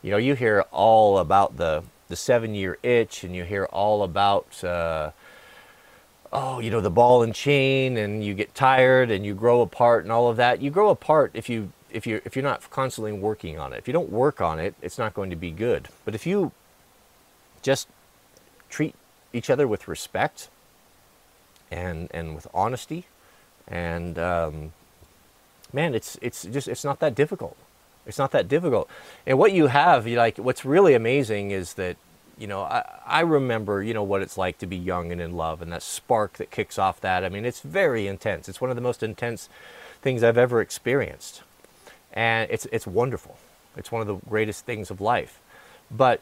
You know, you hear all about the, the seven year itch and you hear all about, uh, oh, you know, the ball and chain, and you get tired and you grow apart and all of that. You grow apart if you if you if you're not constantly working on it. If you don't work on it, it's not going to be good. But if you just treat each other with respect and and with honesty and um, man it's it's just it's not that difficult it's not that difficult. And what you have you like what's really amazing is that you know I, I remember you know what it's like to be young and in love and that spark that kicks off that. I mean it's very intense. It's one of the most intense things i've ever experienced. And it's it's wonderful. It's one of the greatest things of life. But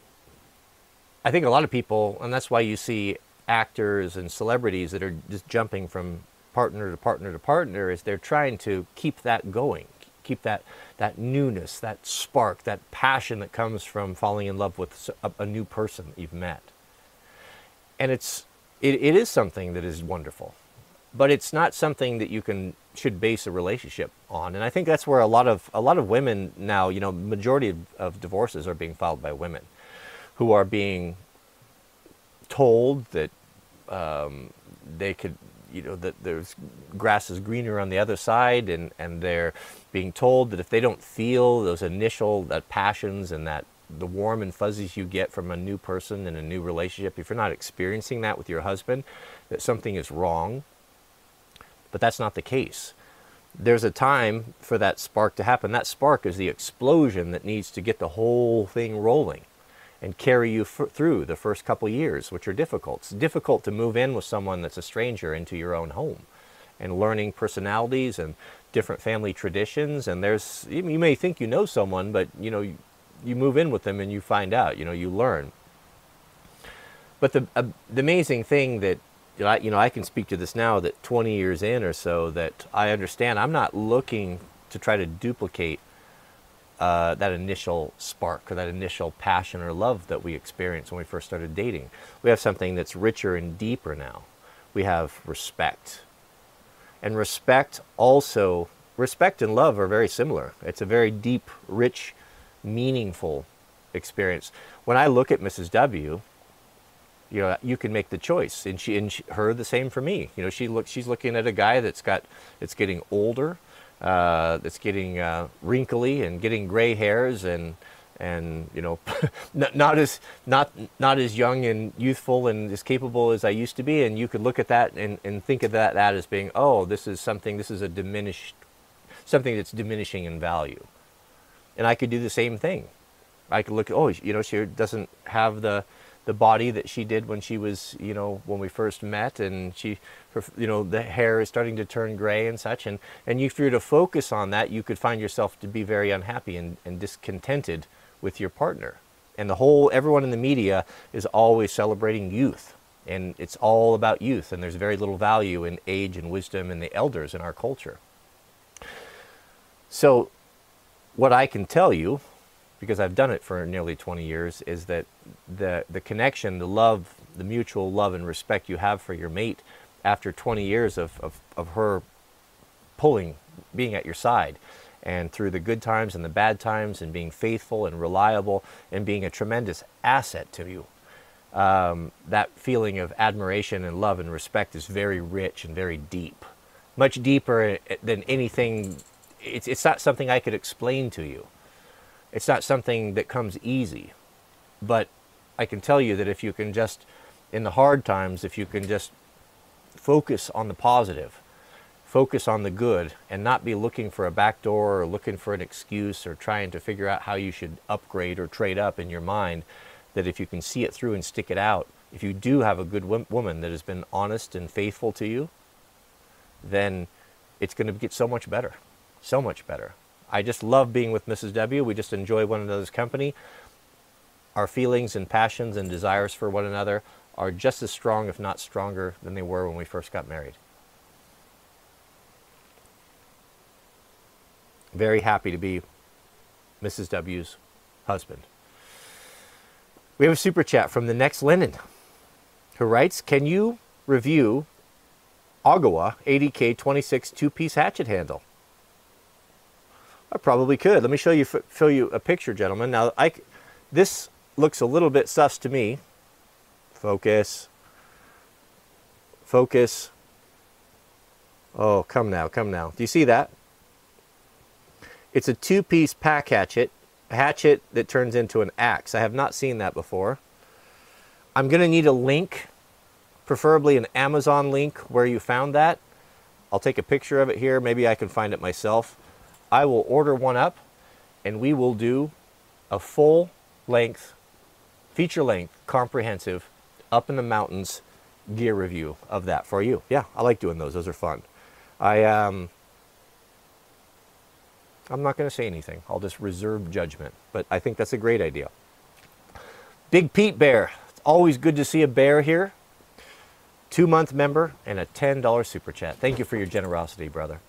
I think a lot of people, and that's why you see actors and celebrities that are just jumping from partner to partner to partner, is they're trying to keep that going, keep that that newness, that spark, that passion that comes from falling in love with a, a new person that you've met. And it's it, it is something that is wonderful, but it's not something that you can should base a relationship on. And I think that's where a lot of a lot of women now, you know, majority of, of divorces are being filed by women who are being told that um, they could, you know, that there's grass is greener on the other side, and, and they're being told that if they don't feel those initial that passions and that the warm and fuzzies you get from a new person in a new relationship, if you're not experiencing that with your husband, that something is wrong. But that's not the case. There's a time for that spark to happen. That spark is the explosion that needs to get the whole thing rolling and carry you f- through the first couple years, which are difficult. It's difficult to move in with someone that's a stranger into your own home and learning personalities and different family traditions. And there's, you may think you know someone, but you know, you, you move in with them and you find out, you know, you learn. But the, uh, the amazing thing that, you know, I can speak to this now that 20 years in or so that I understand I'm not looking to try to duplicate uh, that initial spark or that initial passion or love that we experienced when we first started dating. We have something that's richer and deeper now. We have respect. And respect also, respect and love are very similar. It's a very deep, rich, meaningful experience. When I look at Mrs. W, you know, you can make the choice, and she and she, her the same for me. You know, she look, she's looking at a guy that's got, it's getting older, uh, that's getting uh, wrinkly and getting gray hairs and and you know not, not as not not as young and youthful and as capable as I used to be and you could look at that and, and think of that that as being oh this is something this is a diminished something that's diminishing in value. And I could do the same thing. I could look oh you know she doesn't have the the body that she did when she was, you know, when we first met, and she, her, you know, the hair is starting to turn gray and such, and and if you were to focus on that, you could find yourself to be very unhappy and, and discontented with your partner. And the whole, everyone in the media is always celebrating youth, and it's all about youth, and there's very little value in age and wisdom and the elders in our culture. So, what I can tell you because I've done it for nearly 20 years, is that the, the connection, the love, the mutual love and respect you have for your mate after 20 years of, of, of her pulling, being at your side, and through the good times and the bad times, and being faithful and reliable, and being a tremendous asset to you. Um, that feeling of admiration and love and respect is very rich and very deep, much deeper than anything. It's, it's not something I could explain to you it's not something that comes easy. But I can tell you that if you can just, in the hard times, if you can just focus on the positive, focus on the good, and not be looking for a back door or looking for an excuse or trying to figure out how you should upgrade or trade up in your mind, that if you can see it through and stick it out, if you do have a good woman that has been honest and faithful to you, then it's going to get so much better. So much better. I just love being with Mrs. W. We just enjoy one another's company. Our feelings and passions and desires for one another are just as strong, if not stronger, than they were when we first got married. Very happy to be Mrs. W's husband. We have a super chat from the next Lennon who writes Can you review Agawa 80K 26 two piece hatchet handle? I probably could. Let me show you show you a picture, gentlemen. Now, I, this looks a little bit sus to me. Focus. Focus. Oh, come now, come now. Do you see that? It's a two-piece pack hatchet, a hatchet that turns into an axe. I have not seen that before. I'm going to need a link, preferably an Amazon link where you found that. I'll take a picture of it here. Maybe I can find it myself. I will order one up and we will do a full length, feature length, comprehensive, up in the mountains gear review of that for you. Yeah, I like doing those. Those are fun. I um, I'm not going to say anything. I'll just reserve judgment. But I think that's a great idea. Big Pete Bear. It's always good to see a bear here. Two month member and a $10 super chat. Thank you for your generosity, brother.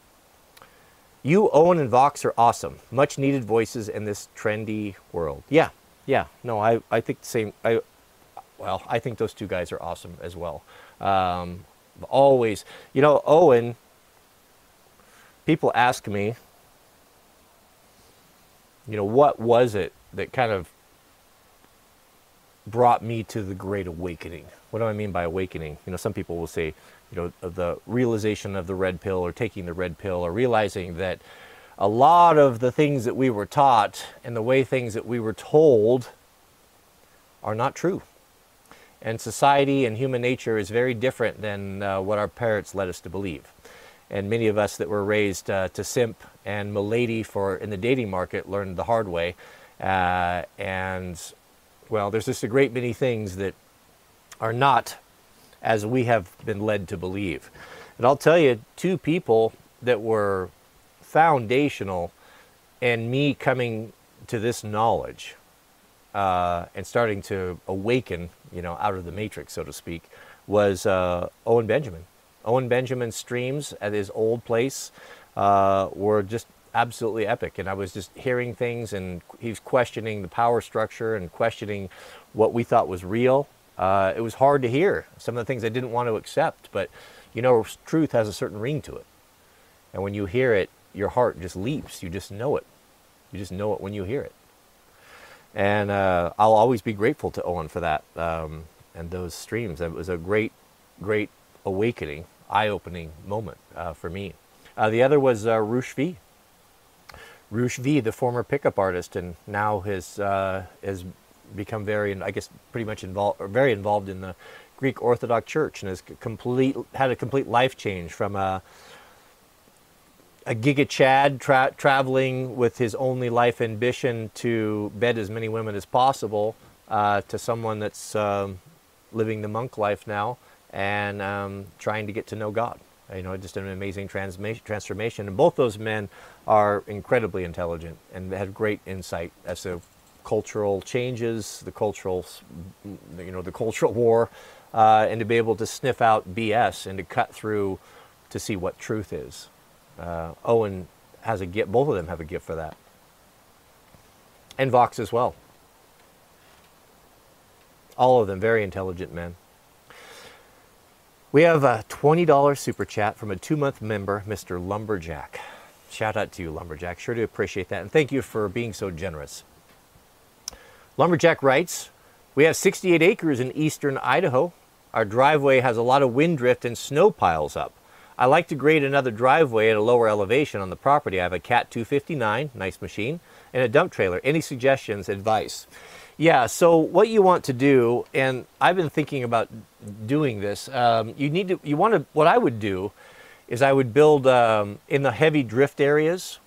You, Owen, and Vox are awesome. Much needed voices in this trendy world. Yeah, yeah. No, I, I think the same. I, well, I think those two guys are awesome as well. Um, always, you know, Owen, people ask me, you know, what was it that kind of brought me to the great awakening? What do I mean by awakening? You know, some people will say, you know, the realization of the red pill or taking the red pill or realizing that a lot of the things that we were taught and the way things that we were told are not true. And society and human nature is very different than uh, what our parents led us to believe. And many of us that were raised uh, to simp and milady for in the dating market learned the hard way. Uh, and well, there's just a great many things that are not as we have been led to believe. And I'll tell you, two people that were foundational and me coming to this knowledge uh, and starting to awaken, you know, out of the matrix, so to speak, was uh, Owen Benjamin. Owen Benjamin streams at his old place uh, were just absolutely epic. And I was just hearing things, and he was questioning the power structure and questioning what we thought was real. Uh, it was hard to hear some of the things I didn't want to accept, but you know, truth has a certain ring to it. And when you hear it, your heart just leaps. You just know it. You just know it when you hear it. And uh, I'll always be grateful to Owen for that um, and those streams. It was a great, great awakening, eye-opening moment uh, for me. Uh, the other was uh, Roosh V. Roosh V, the former pickup artist, and now has uh, has become very, I guess, pretty much involved, very involved in the Greek Orthodox Church, and has complete had a complete life change from a a Giga Chad tra- traveling with his only life ambition to bed as many women as possible uh, to someone that's um, living the monk life now and um, trying to get to know God. You know, just an amazing transformation. And both those men are incredibly intelligent and have great insight as to cultural changes, the cultural, you know, the cultural war, uh, and to be able to sniff out BS and to cut through to see what truth is. Uh, Owen has a gift. Both of them have a gift for that, and Vox as well. All of them very intelligent men. We have a $20 super chat from a two month member, Mr. Lumberjack. Shout out to you, Lumberjack. Sure do appreciate that. And thank you for being so generous. Lumberjack writes We have 68 acres in eastern Idaho. Our driveway has a lot of wind drift and snow piles up. I like to grade another driveway at a lower elevation on the property. I have a CAT 259, nice machine, and a dump trailer. Any suggestions, advice? Yeah, so what you want to do, and I've been thinking about doing this, um, you need to, you want to, what I would do is I would build, um, in the heavy drift areas,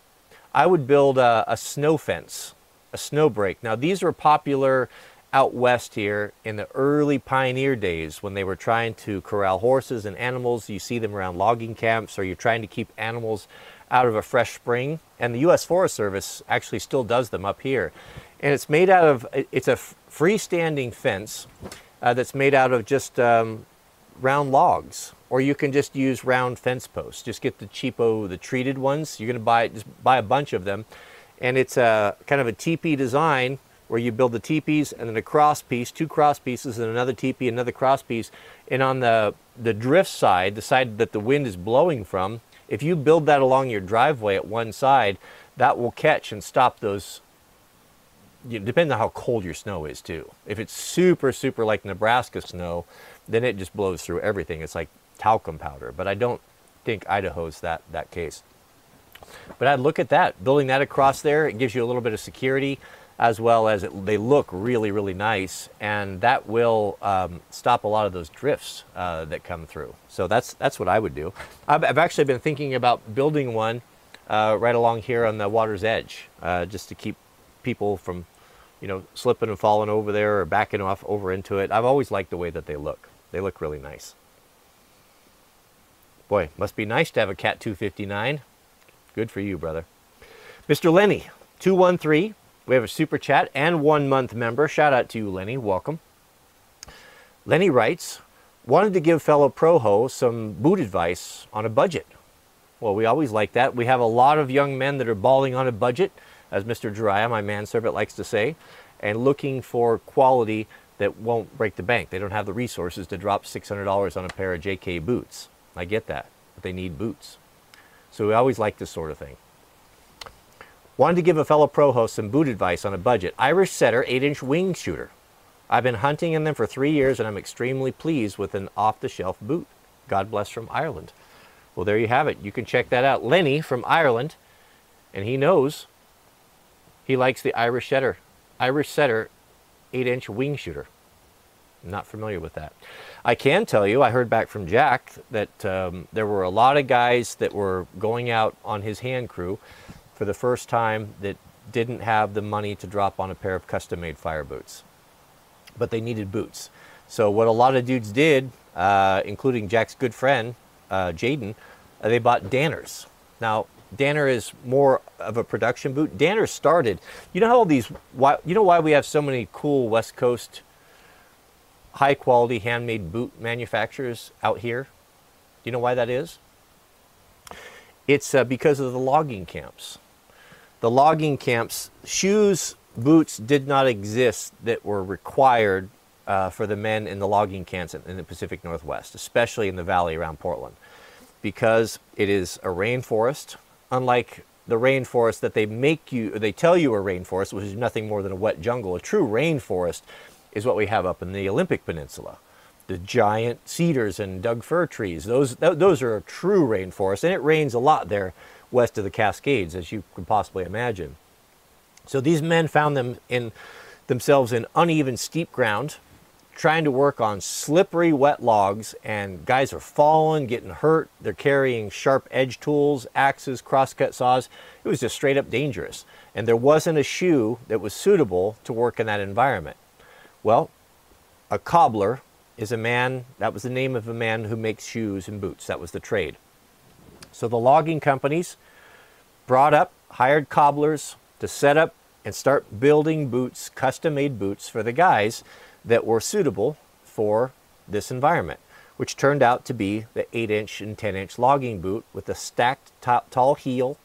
I would build a, a snow fence, a snow break. Now these were popular out west here in the early pioneer days when they were trying to corral horses and animals. You see them around logging camps or you're trying to keep animals out of a fresh spring. And the U.S. Forest Service actually still does them up here and it's made out of it's a freestanding fence uh, that's made out of just um, round logs or you can just use round fence posts just get the cheapo the treated ones you're to buy just buy a bunch of them and it's a kind of a teepee design where you build the teepees and then a cross piece two cross pieces and another teepee another cross piece and on the the drift side the side that the wind is blowing from if you build that along your driveway at one side that will catch and stop those you know, depends on how cold your snow is too. If it's super, super like Nebraska snow, then it just blows through everything. It's like talcum powder. But I don't think Idaho's that, that case. But I'd look at that, building that across there. It gives you a little bit of security. As well as it, they look really, really nice, and that will um, stop a lot of those drifts uh, that come through. So that's that's what I would do. I've, I've actually been thinking about building one uh, right along here on the water's edge, uh, just to keep people from, you know, slipping and falling over there or backing off over into it. I've always liked the way that they look. They look really nice. Boy, must be nice to have a Cat 259. Good for you, brother. Mr. Lenny, 213. We have a super chat and one month member. Shout out to you, Lenny. Welcome. Lenny writes, wanted to give fellow Proho some boot advice on a budget. Well, we always like that. We have a lot of young men that are balling on a budget, as Mr. Jiraiya, my manservant, likes to say, and looking for quality that won't break the bank. They don't have the resources to drop $600 on a pair of JK boots. I get that, but they need boots. So we always like this sort of thing. Wanted to give a fellow pro host some boot advice on a budget. Irish Setter 8-inch wing shooter. I've been hunting in them for three years and I'm extremely pleased with an off-the-shelf boot. God bless from Ireland. Well, there you have it. You can check that out. Lenny from Ireland, and he knows he likes the Irish Setter. Irish Setter 8-inch wing shooter. I'm not familiar with that. I can tell you, I heard back from Jack that um, there were a lot of guys that were going out on his hand crew for the first time that didn't have the money to drop on a pair of custom-made fire boots. But they needed boots. So what a lot of dudes did, uh, including Jack's good friend, uh, Jaden, uh, they bought Danners. Now, Danner is more of a production boot. Danner started, you know how all these, why, you know why we have so many cool West Coast high quality handmade boot manufacturers out here? Do you know why that is? It's uh, because of the logging camps the logging camps, shoes, boots did not exist that were required uh, for the men in the logging camps in, the Pacific Northwest, especially in the valley around Portland, because it is a rainforest, unlike the rainforest that they make you, they tell you a rainforest, which is nothing more than a wet jungle. A true rainforest is what we have up in the Olympic Peninsula. The giant cedars and Doug fir trees, those, those are a true rainforest, and it rains a lot there west of the Cascades, as you can possibly imagine. So these men found them in themselves in uneven, steep ground, trying to work on slippery, wet logs, and guys are falling, getting hurt. They're carrying sharp edge tools, axes, crosscut saws. It was just straight up dangerous. And there wasn't a shoe that was suitable to work in that environment. Well, a cobbler is a man, that was the name of a man who makes shoes and boots. That was the trade. So the logging companies brought up, hired cobblers to set up and start building boots, custom made boots for the guys that were suitable for this environment, which turned out to be the 8 inch and 10 inch logging boot with the stacked top, tall heel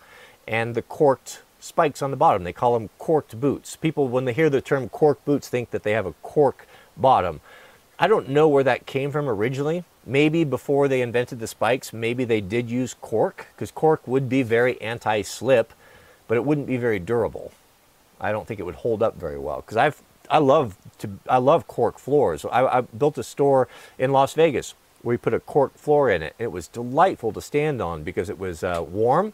and the corked spikes on the bottom. They call them corked boots. People, when they hear the term cork boots, think that they have a cork bottom. I don't know where that came from originally. Maybe before they invented the spikes, maybe they did use cork, because cork would be very anti-slip, but it wouldn't be very durable. I don't think it would hold up very well, because I've I love to I love cork floors. I, I built a store in Las Vegas where we put a cork floor in it. It was delightful to stand on because it was uh, warm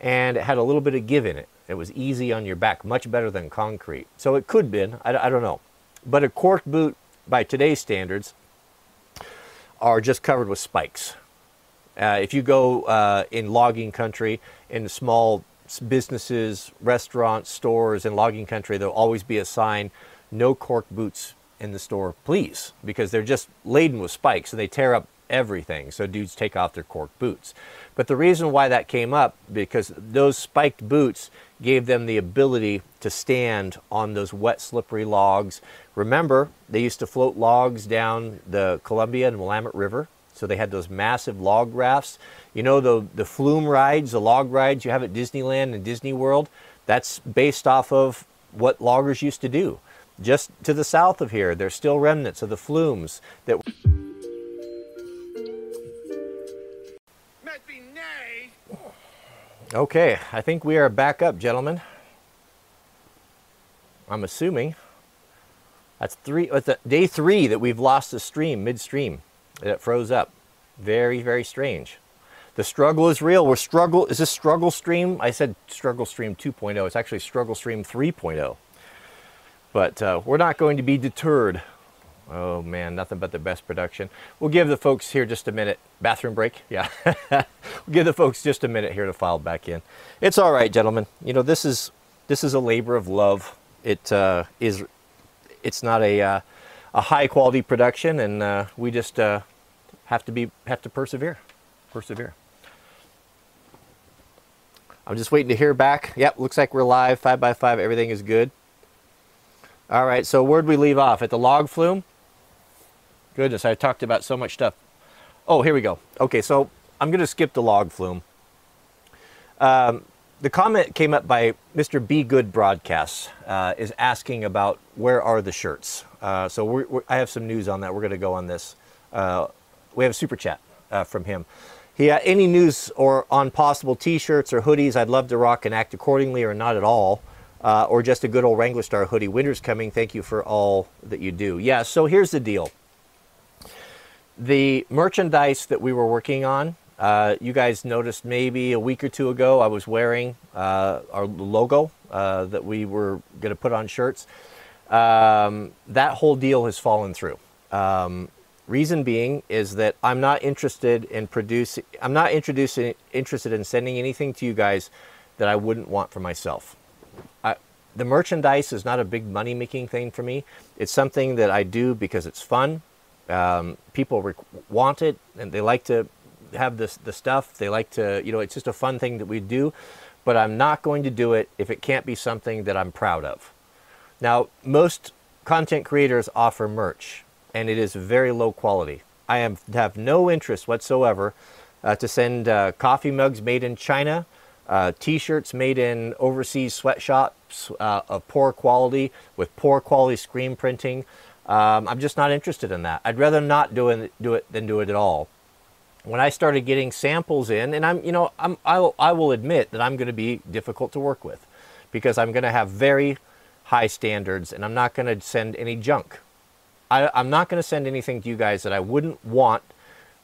and it had a little bit of give in it. It was easy on your back, much better than concrete. So it could been, I, I don't know. But a cork boot by today's standards are just covered with spikes. Uh, if you go uh, in logging country, in small businesses, restaurants, stores in logging country, there'll always be a sign, no cork boots in the store, please, because they're just laden with spikes and they tear up everything. So dudes take off their cork boots. But the reason why that came up, because those spiked boots gave them the ability to stand on those wet, slippery logs. Remember, they used to float logs down the Columbia and Willamette River. So they had those massive log rafts. You know, the, the flume rides, the log rides you have at Disneyland and Disney World, that's based off of what loggers used to do. Just to the south of here, there's still remnants of the flumes that Okay, I think we are back up, gentlemen. I'm assuming that's three. It's day three that we've lost the stream midstream. It froze up. Very, very strange. The struggle is real. We're struggle. Is this struggle stream? I said struggle stream 2.0. It's actually struggle stream 3.0. But uh, we're not going to be deterred. Oh man, nothing but the best production. We'll give the folks here just a minute. Bathroom break? Yeah. we'll give the folks just a minute here to file back in. It's all right, gentlemen. You know, this is this is a labor of love. It uh, is. It's not a uh, a high quality production, and uh, we just uh, have to be have to persevere, persevere. I'm just waiting to hear back. Yep, looks like we're live. Five by five, everything is good. All right, so where'd we leave off? At the log flume? Goodness, I talked about so much stuff. Oh, here we go. Okay, so I'm going to skip the log flume. Um, the comment came up by Mr. Be Good Broadcasts, uh, is asking about where are the shirts. Uh, so we're, we're, I have some news on that. We're going to go on this. Uh, we have a super chat uh, from him. He uh, any news or on possible T-shirts or hoodies I'd love to rock and act accordingly, or not at all, uh, or just a good old Wranglerstar hoodie. Winter's coming. Thank you for all that you do. Yeah. So here's the deal. The merchandise that we were working on, uh, you guys noticed maybe a week or two ago, I was wearing uh, our logo uh, that we were going to put on shirts. Um, that whole deal has fallen through. Um, Reason being is that I'm not interested in producing, I'm not introducing, interested in sending anything to you guys that I wouldn't want for myself. I, the merchandise is not a big money making thing for me. It's something that I do because it's fun. Um, people want it and they like to have this, the stuff. They like to, you know, it's just a fun thing that we do. But I'm not going to do it if it can't be something that I'm proud of. Now, most content creators offer merch and it is very low quality. I have, have no interest whatsoever uh, to send uh, coffee mugs made in China, uh, t-shirts made in overseas sweatshops uh, of poor quality with poor quality screen printing. Um, I'm just not interested in that. I'd rather not do it, do it than do it at all. When I started getting samples in, and I'm, you know, I'm, I'll, I will admit that I'm going to be difficult to work with because I'm going to have very high standards and I'm not going to send any junk. I, I'm not going to send anything to you guys that I wouldn't want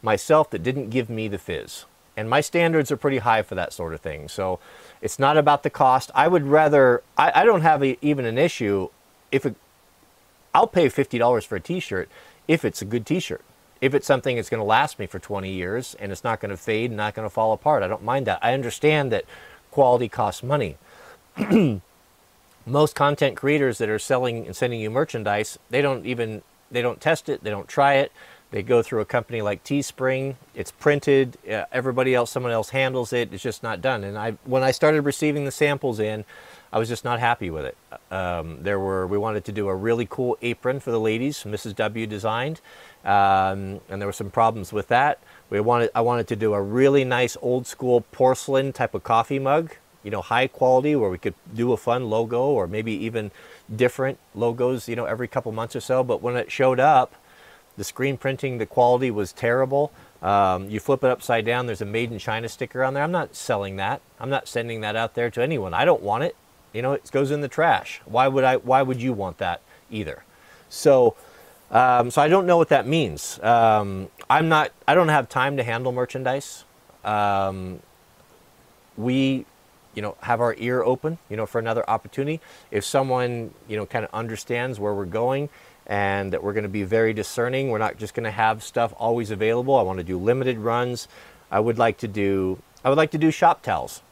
myself that didn't give me the fizz. And my standards are pretty high for that sort of thing. So it's not about the cost. I would rather, I, I don't have a, even an issue if it, I'll pay $50 for a t-shirt if it's a good t-shirt. If it's something that's going to last me for 20 years and it's not going to fade and not going to fall apart, I don't mind that. I understand that quality costs money. Most content creators that are selling and sending you merchandise, they don't even they don't test it, they don't try it. They go through a company like Teespring. It's printed. Uh, everybody else, someone else handles it. It's just not done. And I, when I started receiving the samples in, I was just not happy with it. Um, there were we wanted to do a really cool apron for the ladies. Mrs. W designed, um, and there were some problems with that. We wanted I wanted to do a really nice old school porcelain type of coffee mug, you know, high quality, where we could do a fun logo or maybe even different logos, you know, every couple months or so. But when it showed up, the screen printing, the quality was terrible. Um, you flip it upside down, there's a made in China sticker on there. I'm not selling that. I'm not sending that out there to anyone. I don't want it. You know, it goes in the trash. Why would I? Why would you want that either? So, um, so I don't know what that means. Um, I'm not. I don't have time to handle merchandise. Um, we you know, have our ear open, you know, for another opportunity. If someone, you know, kind of understands where we're going and that we're going to be very discerning, we're not just going to have stuff always available. I want to do limited runs. I would like to do, I would like to do shop towels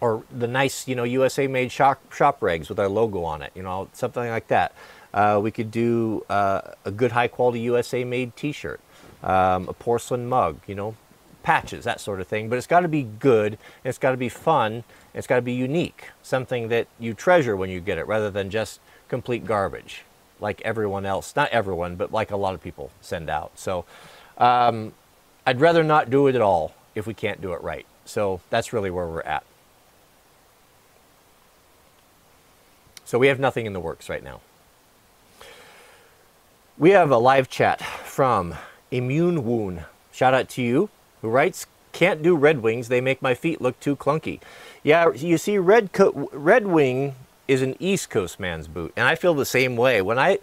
or the nice, you know, USA made shop, shop rags with our logo on it, you know, something like that. Uh, we could do uh, a good high quality USA made t-shirt, um, a porcelain mug, you know, patches, that sort of thing. But it's got to be good, it's got to be fun, it's got to be unique, something that you treasure when you get it rather than just complete garbage like everyone else. Not everyone, but like a lot of people send out. So um, I'd rather not do it at all if we can't do it right. So that's really where we're at. So we have nothing in the works right now. We have a live chat from Immune Wound. Shout out to you who writes, can't do Red Wings, they make my feet look too clunky. Yeah, you see, Red, Co Red Wing is an East Coast man's boot, and I feel the same way. When I,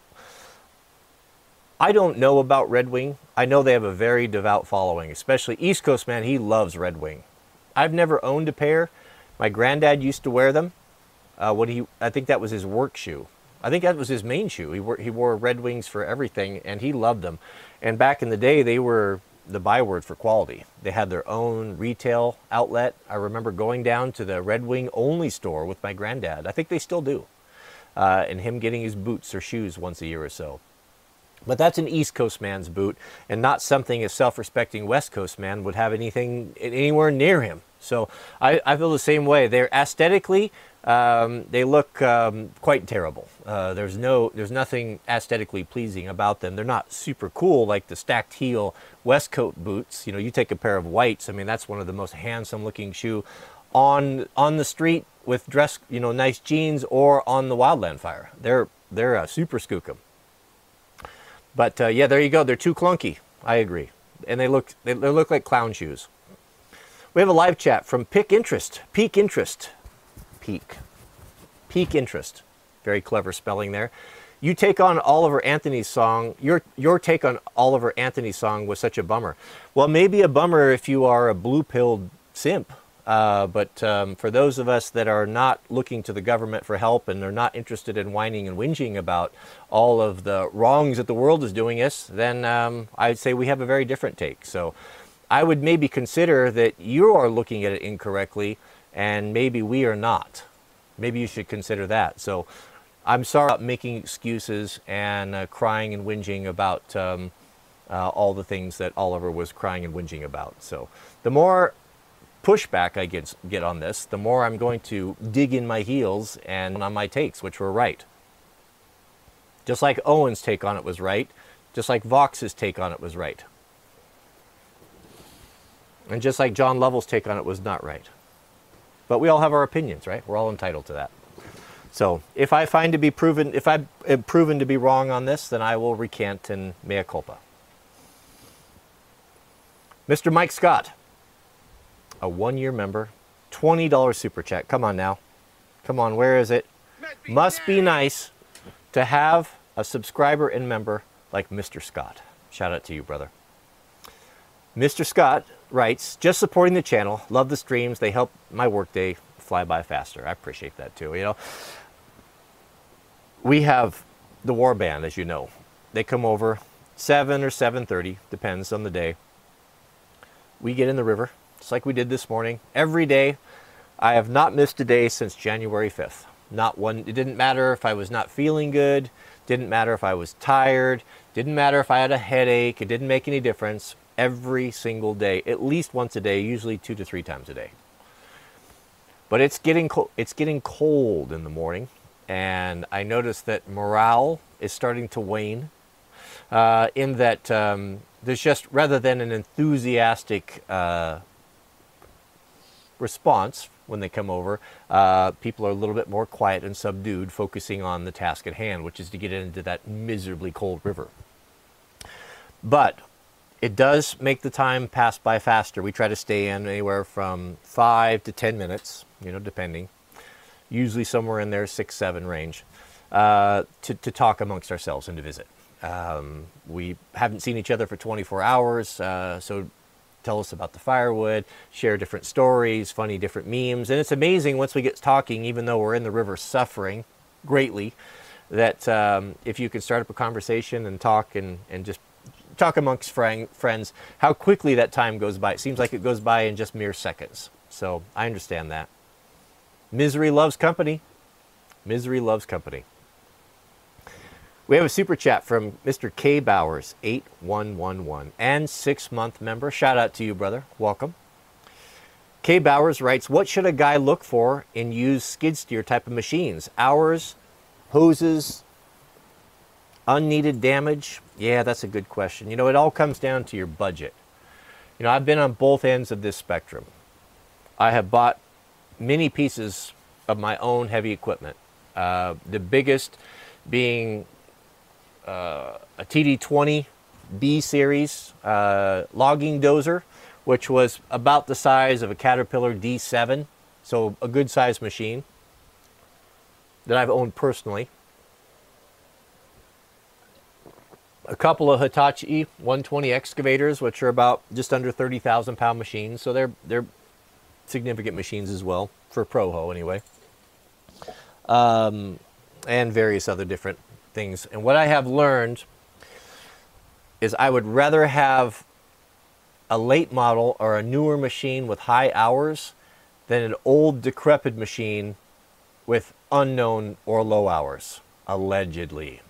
I don't know about Red Wing. I know they have a very devout following, especially East Coast man. He loves Red Wing. I've never owned a pair. My granddad used to wear them. Uh, what he, I think that was his work shoe. I think that was his main shoe. He wore, he wore Red Wings for everything, and he loved them. And back in the day, they were the byword for quality. They had their own retail outlet. I remember going down to the Red Wing only store with my granddad. I think they still do. Uh, and him getting his boots or shoes once a year or so. But that's an East Coast man's boot, and not something a self-respecting West Coast man would have anything anywhere near him. So I, I feel the same way. They're aesthetically, um, they look um, quite terrible. Uh, there's no, there's nothing aesthetically pleasing about them. They're not super cool like the stacked heel West Coast boots. You know, you take a pair of whites. I mean, that's one of the most handsome-looking shoe on on the street with dress, you know, nice jeans or on the Wildland Fire. They're they're super skookum. But uh, yeah, there you go. They're too clunky. I agree, and they look they, they look like clown shoes. We have a live chat from Pick Interest, Peak Interest, Peak, Peak Interest. Very clever spelling there. You take on Oliver Anthony's song. Your your take on Oliver Anthony's song was such a bummer. Well, maybe a bummer if you are a blue pilled simp uh, but um, for those of us that are not looking to the government for help and they're not interested in whining and whinging about all of the wrongs that the world is doing us, then um, I'd say we have a very different take. So I would maybe consider that you are looking at it incorrectly and maybe we are not. Maybe you should consider that. So I'm sorry about making excuses and uh, crying and whinging about um, uh, all the things that Oliver was crying and whinging about. So the more pushback I get, get on this, the more I'm going to dig in my heels and on my takes, which were right. Just like Owen's take on it was right, just like Vox's take on it was right. And just like John Lovell's take on it was not right. But we all have our opinions, right? We're all entitled to that. So if I find to be proven, if I'm eh, proven to be wrong on this, then I will recant and mea culpa. Mr. Mike Scott a one-year member, $20 super chat. Come on now. Come on, where is it? Must be nice to have a subscriber and member like Mr. Scott. Shout out to you, brother. Mr. Scott writes, just supporting the channel. Love the streams. They help my workday fly by faster. I appreciate that too. You know, we have the war band, as you know. They come over 7 or 7.30, depends on the day. We get in the river just like we did this morning. Every day, I have not missed a day since January 5th. Not one, it didn't matter if I was not feeling good, didn't matter if I was tired, didn't matter if I had a headache, it didn't make any difference. Every single day, at least once a day, usually two to three times a day. But it's getting, it's getting cold in the morning, and I notice that morale is starting to wane. Uh, in that um, there's just rather than an enthusiastic uh, response when they come over, uh, people are a little bit more quiet and subdued, focusing on the task at hand, which is to get into that miserably cold river. But it does make the time pass by faster. We try to stay in anywhere from five to 10 minutes, you know, depending. Usually somewhere in there, six, seven range, uh, to, to talk amongst ourselves and to visit. Um, we haven't seen each other for 24 hours, uh, so tell us about the firewood, share different stories, funny different memes. And it's amazing once we get talking, even though we're in the river suffering greatly, that um, if you can start up a conversation and talk and, and just talk amongst friends, how quickly that time goes by. It seems like it goes by in just mere seconds. So I understand that. Misery loves company. Misery loves company. We have a super chat from Mr. K Bowers, 8111, and six month member. Shout out to you, brother. Welcome. K Bowers writes, What should a guy look for in used skid steer type of machines? Hours, hoses, unneeded damage? Yeah, that's a good question. You know, it all comes down to your budget. You know, I've been on both ends of this spectrum. I have bought many pieces of my own heavy equipment. Uh, the biggest being uh, a TD20 B series uh, logging dozer, which was about the size of a Caterpillar D7, so a good sized machine that I've owned personally. A couple of Hitachi 120 excavators, which are about just under 30,000 pound machines, so they're they're significant machines as well for Proho anyway. Um, and various other different things. And what I have learned is I would rather have a late model or a newer machine with high hours than an old decrepit machine with unknown or low hours, allegedly.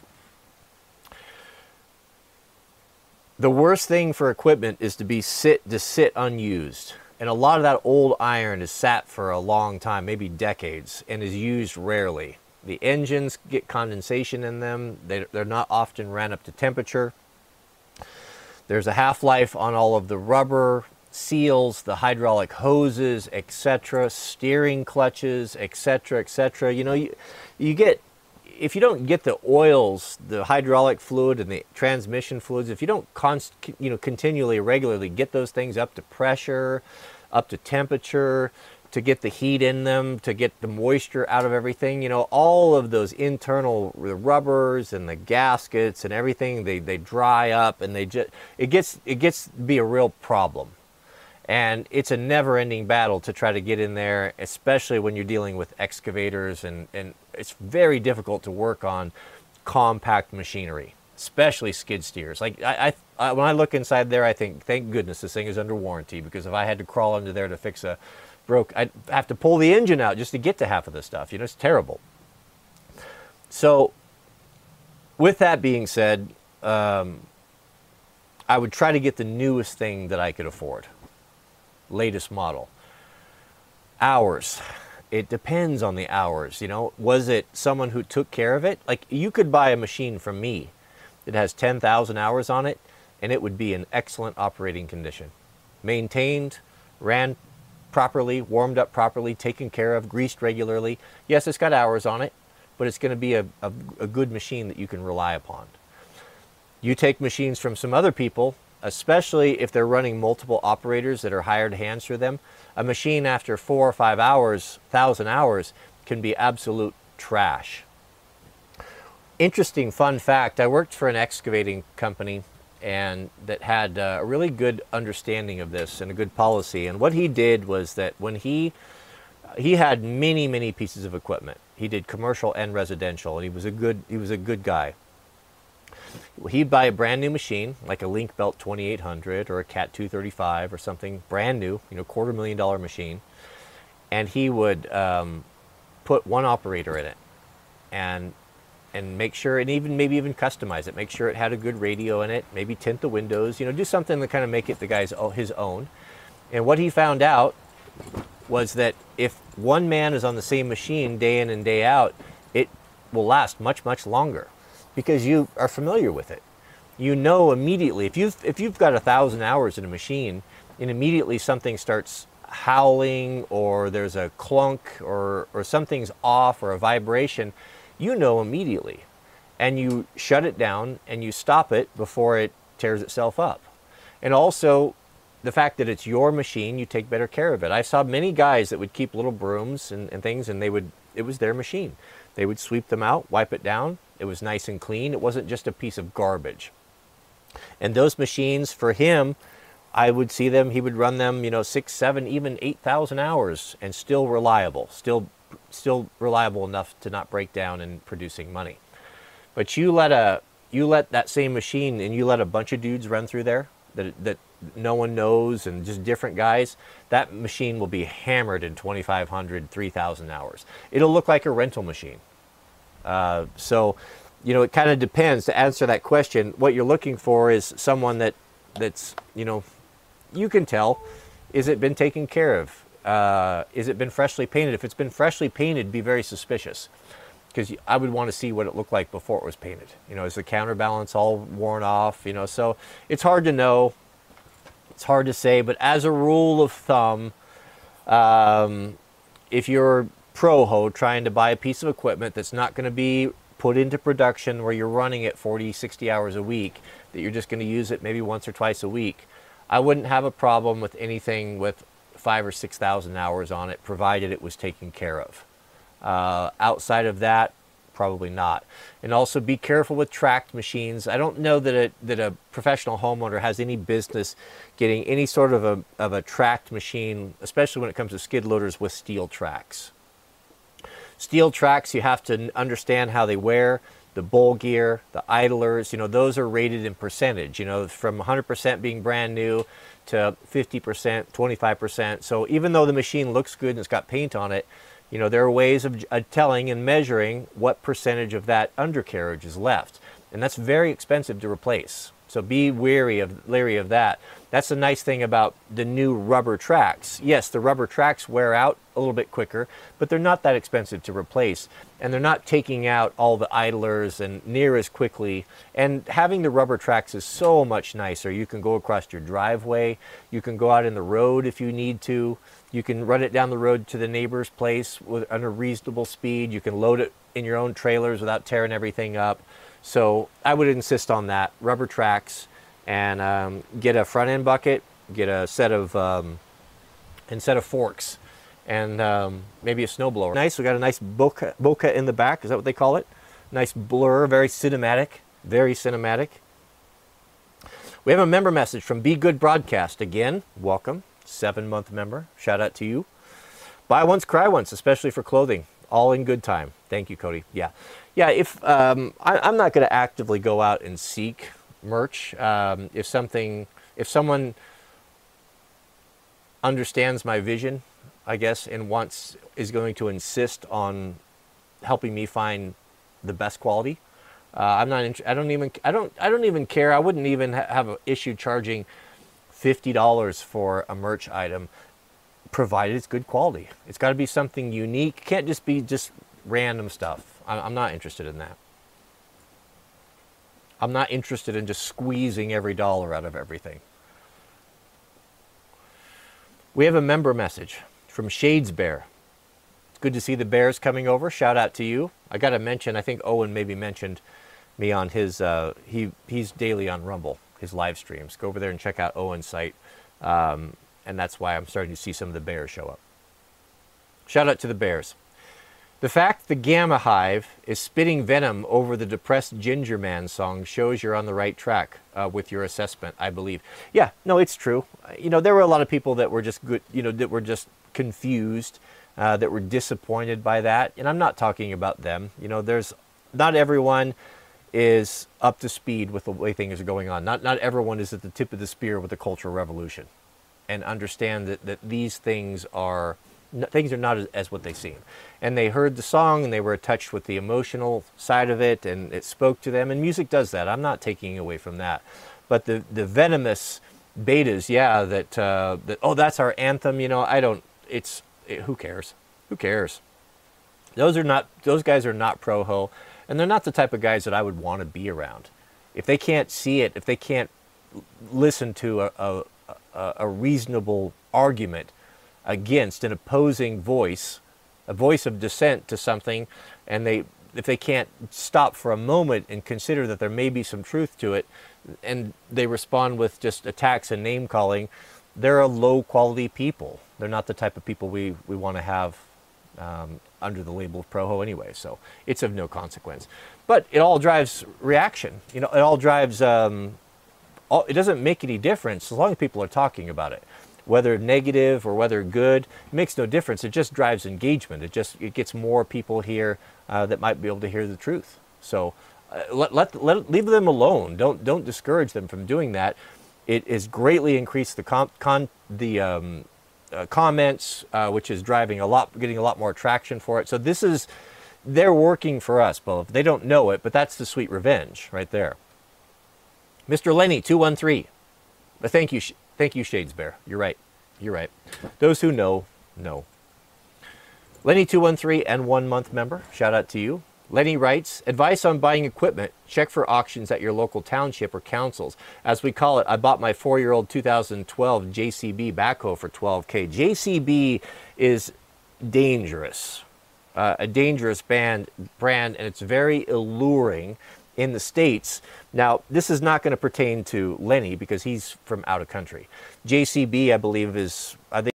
The worst thing for equipment is to be sit to sit unused. And a lot of that old iron is sat for a long time, maybe decades, and is used rarely. The engines get condensation in them. They, they're not often ran up to temperature. There's a half-life on all of the rubber seals, the hydraulic hoses, etc., steering clutches, etc., etc. You know, you, you get if you don't get the oils, the hydraulic fluid and the transmission fluids, if you don't const, you know continually regularly get those things up to pressure, up to temperature, to get the heat in them, to get the moisture out of everything, you know, all of those internal rubbers and the gaskets and everything, they, they dry up and they just it gets it gets to be a real problem. And it's a never ending battle to try to get in there, especially when you're dealing with excavators and, and it's very difficult to work on compact machinery, especially skid steers. Like I, I, when I look inside there, I think, thank goodness this thing is under warranty because if I had to crawl under there to fix a broke, I'd have to pull the engine out just to get to half of the stuff. You know, it's terrible. So, with that being said, um, I would try to get the newest thing that I could afford, latest model. Hours it depends on the hours. You know, was it someone who took care of it? Like you could buy a machine from me that has 10,000 hours on it and it would be in excellent operating condition. Maintained, ran properly, warmed up properly, taken care of, greased regularly. Yes, it's got hours on it, but it's going to be a, a, a good machine that you can rely upon. You take machines from some other people, especially if they're running multiple operators that are hired hands for them, a machine after four or five hours, thousand hours, can be absolute trash. Interesting fun fact, I worked for an excavating company and that had uh, a really good understanding of this and a good policy. And what he did was that when he he had many many pieces of equipment. He did commercial and residential, and he was a good he was a good guy he'd buy a brand new machine, like a Link-Belt 2800 or a Cat 235 or something brand new, you know, quarter million dollar machine, and he would um, put one operator in it, and and make sure, and even maybe even customize it. Make sure it had a good radio in it. Maybe tint the windows. You know, do something to kind of make it the guy's his own. And what he found out was that if one man is on the same machine day in and day out, it will last much much longer because you are familiar with it. You know immediately if you've if you've got a thousand hours in a machine, and immediately something starts howling or there's a clunk or or something's off or a vibration, you know immediately, and you shut it down and you stop it before it tears itself up. And also, the fact that it's your machine, you take better care of it. I saw many guys that would keep little brooms and, and things, and they would it was their machine. They would sweep them out, wipe it down, it was nice and clean. It wasn't just a piece of garbage. And those machines, for him, I would see them, he would run them, you know, six, seven, even 8,000 hours and still reliable, still, still reliable enough to not break down and producing money. But you let a, you let that same machine and you let a bunch of dudes run through there that, that no one knows and just different guys, that machine will be hammered in 2,500, 3,000 hours. It'll look like a rental machine. Uh, so, you know, it kind of depends. To answer that question, what you're looking for is someone that that's you know, you can tell, is it been taken care of? Uh, is it been freshly painted? If it's been freshly painted, be very suspicious because I would want to see what it looked like before it was painted. You know, is the counterbalance all worn off? You know, so it's hard to know. It's hard to say, but as a rule of thumb, um, if you're Proho trying to buy a piece of equipment that's not going to be put into production where you're running it 40, 60 hours a week, that you're just going to use it maybe once or twice a week, I wouldn't have a problem with anything with five or 6,000 hours on it, provided it was taken care of. Uh, outside of that, probably not. And also be careful with tracked machines. I don't know that a, that a professional homeowner has any business getting any sort of a, of a tracked machine, especially when it comes to skid loaders with steel tracks. Steel tracks, you have to understand how they wear. The bull gear, the idlers, you know, those are rated in percentage, you know, from 100% being brand new to 50%, 25%. So even though the machine looks good and it's got paint on it, you know, there are ways of uh, telling and measuring what percentage of that undercarriage is left. And that's very expensive to replace. So be wary of, leery of that. That's the nice thing about the new rubber tracks. Yes, the rubber tracks wear out a little bit quicker, but they're not that expensive to replace. And they're not taking out all the idlers and near as quickly. And having the rubber tracks is so much nicer. You can go across your driveway. You can go out in the road if you need to. You can run it down the road to the neighbor's place with, a reasonable speed. You can load it in your own trailers without tearing everything up. So I would insist on that rubber tracks and um, get a front end bucket, get a set of um, set of forks, and um, maybe a snowblower. Nice. We got a nice bokeh, bokeh in the back. Is that what they call it? Nice blur, very cinematic, very cinematic. We have a member message from Be Good Broadcast again. Welcome, seven month member. Shout out to you. Buy once, cry once, especially for clothing. All in good time. Thank you, Cody. Yeah. Yeah, if um, I, am not going to actively go out and seek merch. Um, if something, if someone understands my vision, I guess, and wants is going to insist on helping me find the best quality, uh, I'm not. I don't even. I don't. I don't even care. I wouldn't even ha- have an issue charging fifty dollars for a merch item, provided it's good quality. It's got to be something unique. Can't just be just random stuff. I'm not interested in that. I'm not interested in just squeezing every dollar out of everything. We have a member message from Shades Bear. It's good to see the Bears coming over. Shout out to you. I got to mention, I think Owen maybe mentioned me on his, uh, he, he's daily on Rumble, his live streams. Go over there and check out Owen's site. Um, and that's why I'm starting to see some of the Bears show up. Shout out to the Bears. The fact the Gamma Hive is spitting venom over the depressed Ginger Man song shows you're on the right track uh, with your assessment, I believe. Yeah, no, it's true. You know, there were a lot of people that were just good, you know, that were just confused, uh, that were disappointed by that. And I'm not talking about them. You know, there's not everyone is up to speed with the way things are going on. Not, not everyone is at the tip of the spear with the Cultural Revolution and understand that, that these things are things are not as, as, what they seem. And they heard the song and they were touched with the emotional side of it and it spoke to them. And music does that. I'm not taking away from that. But the, the venomous betas, yeah, that, uh, that, oh, that's our anthem, you know, I don't, it's, it, who cares? Who cares? Those are not, those guys are not pro-ho and they're not the type of guys that I would want to be around. If they can't see it, if they can't listen to a, a, a, reasonable argument, against an opposing voice, a voice of dissent to something, and they if they can't stop for a moment and consider that there may be some truth to it, and they respond with just attacks and name calling, they're a low quality people. They're not the type of people we, we want to have um, under the label of Proho anyway. So it's of no consequence. But it all drives reaction. You know, it all drives. Um, all, it doesn't make any difference as long as people are talking about it whether negative or whether good, it makes no difference. It just drives engagement. It just it gets more people here uh, that might be able to hear the truth. So uh, let, let, let leave them alone. Don't don't discourage them from doing that. It has greatly increased the com, con, the um, uh, comments, uh, which is driving a lot, getting a lot more traction for it. So this is they're working for us, both. They don't know it, but that's the sweet revenge right there. Mr. Lenny, 213. But thank you, Thank you, Shades Bear. You're right. You're right. Those who know, know. Lenny213 and one month member, shout out to you. Lenny writes, advice on buying equipment. Check for auctions at your local township or councils. As we call it, I bought my four-year-old 2012 JCB backhoe for 12K. JCB is dangerous, uh, a dangerous band, brand, and it's very alluring in the States. Now, this is not going to pertain to Lenny because he's from out of country. JCB, I believe, is, I think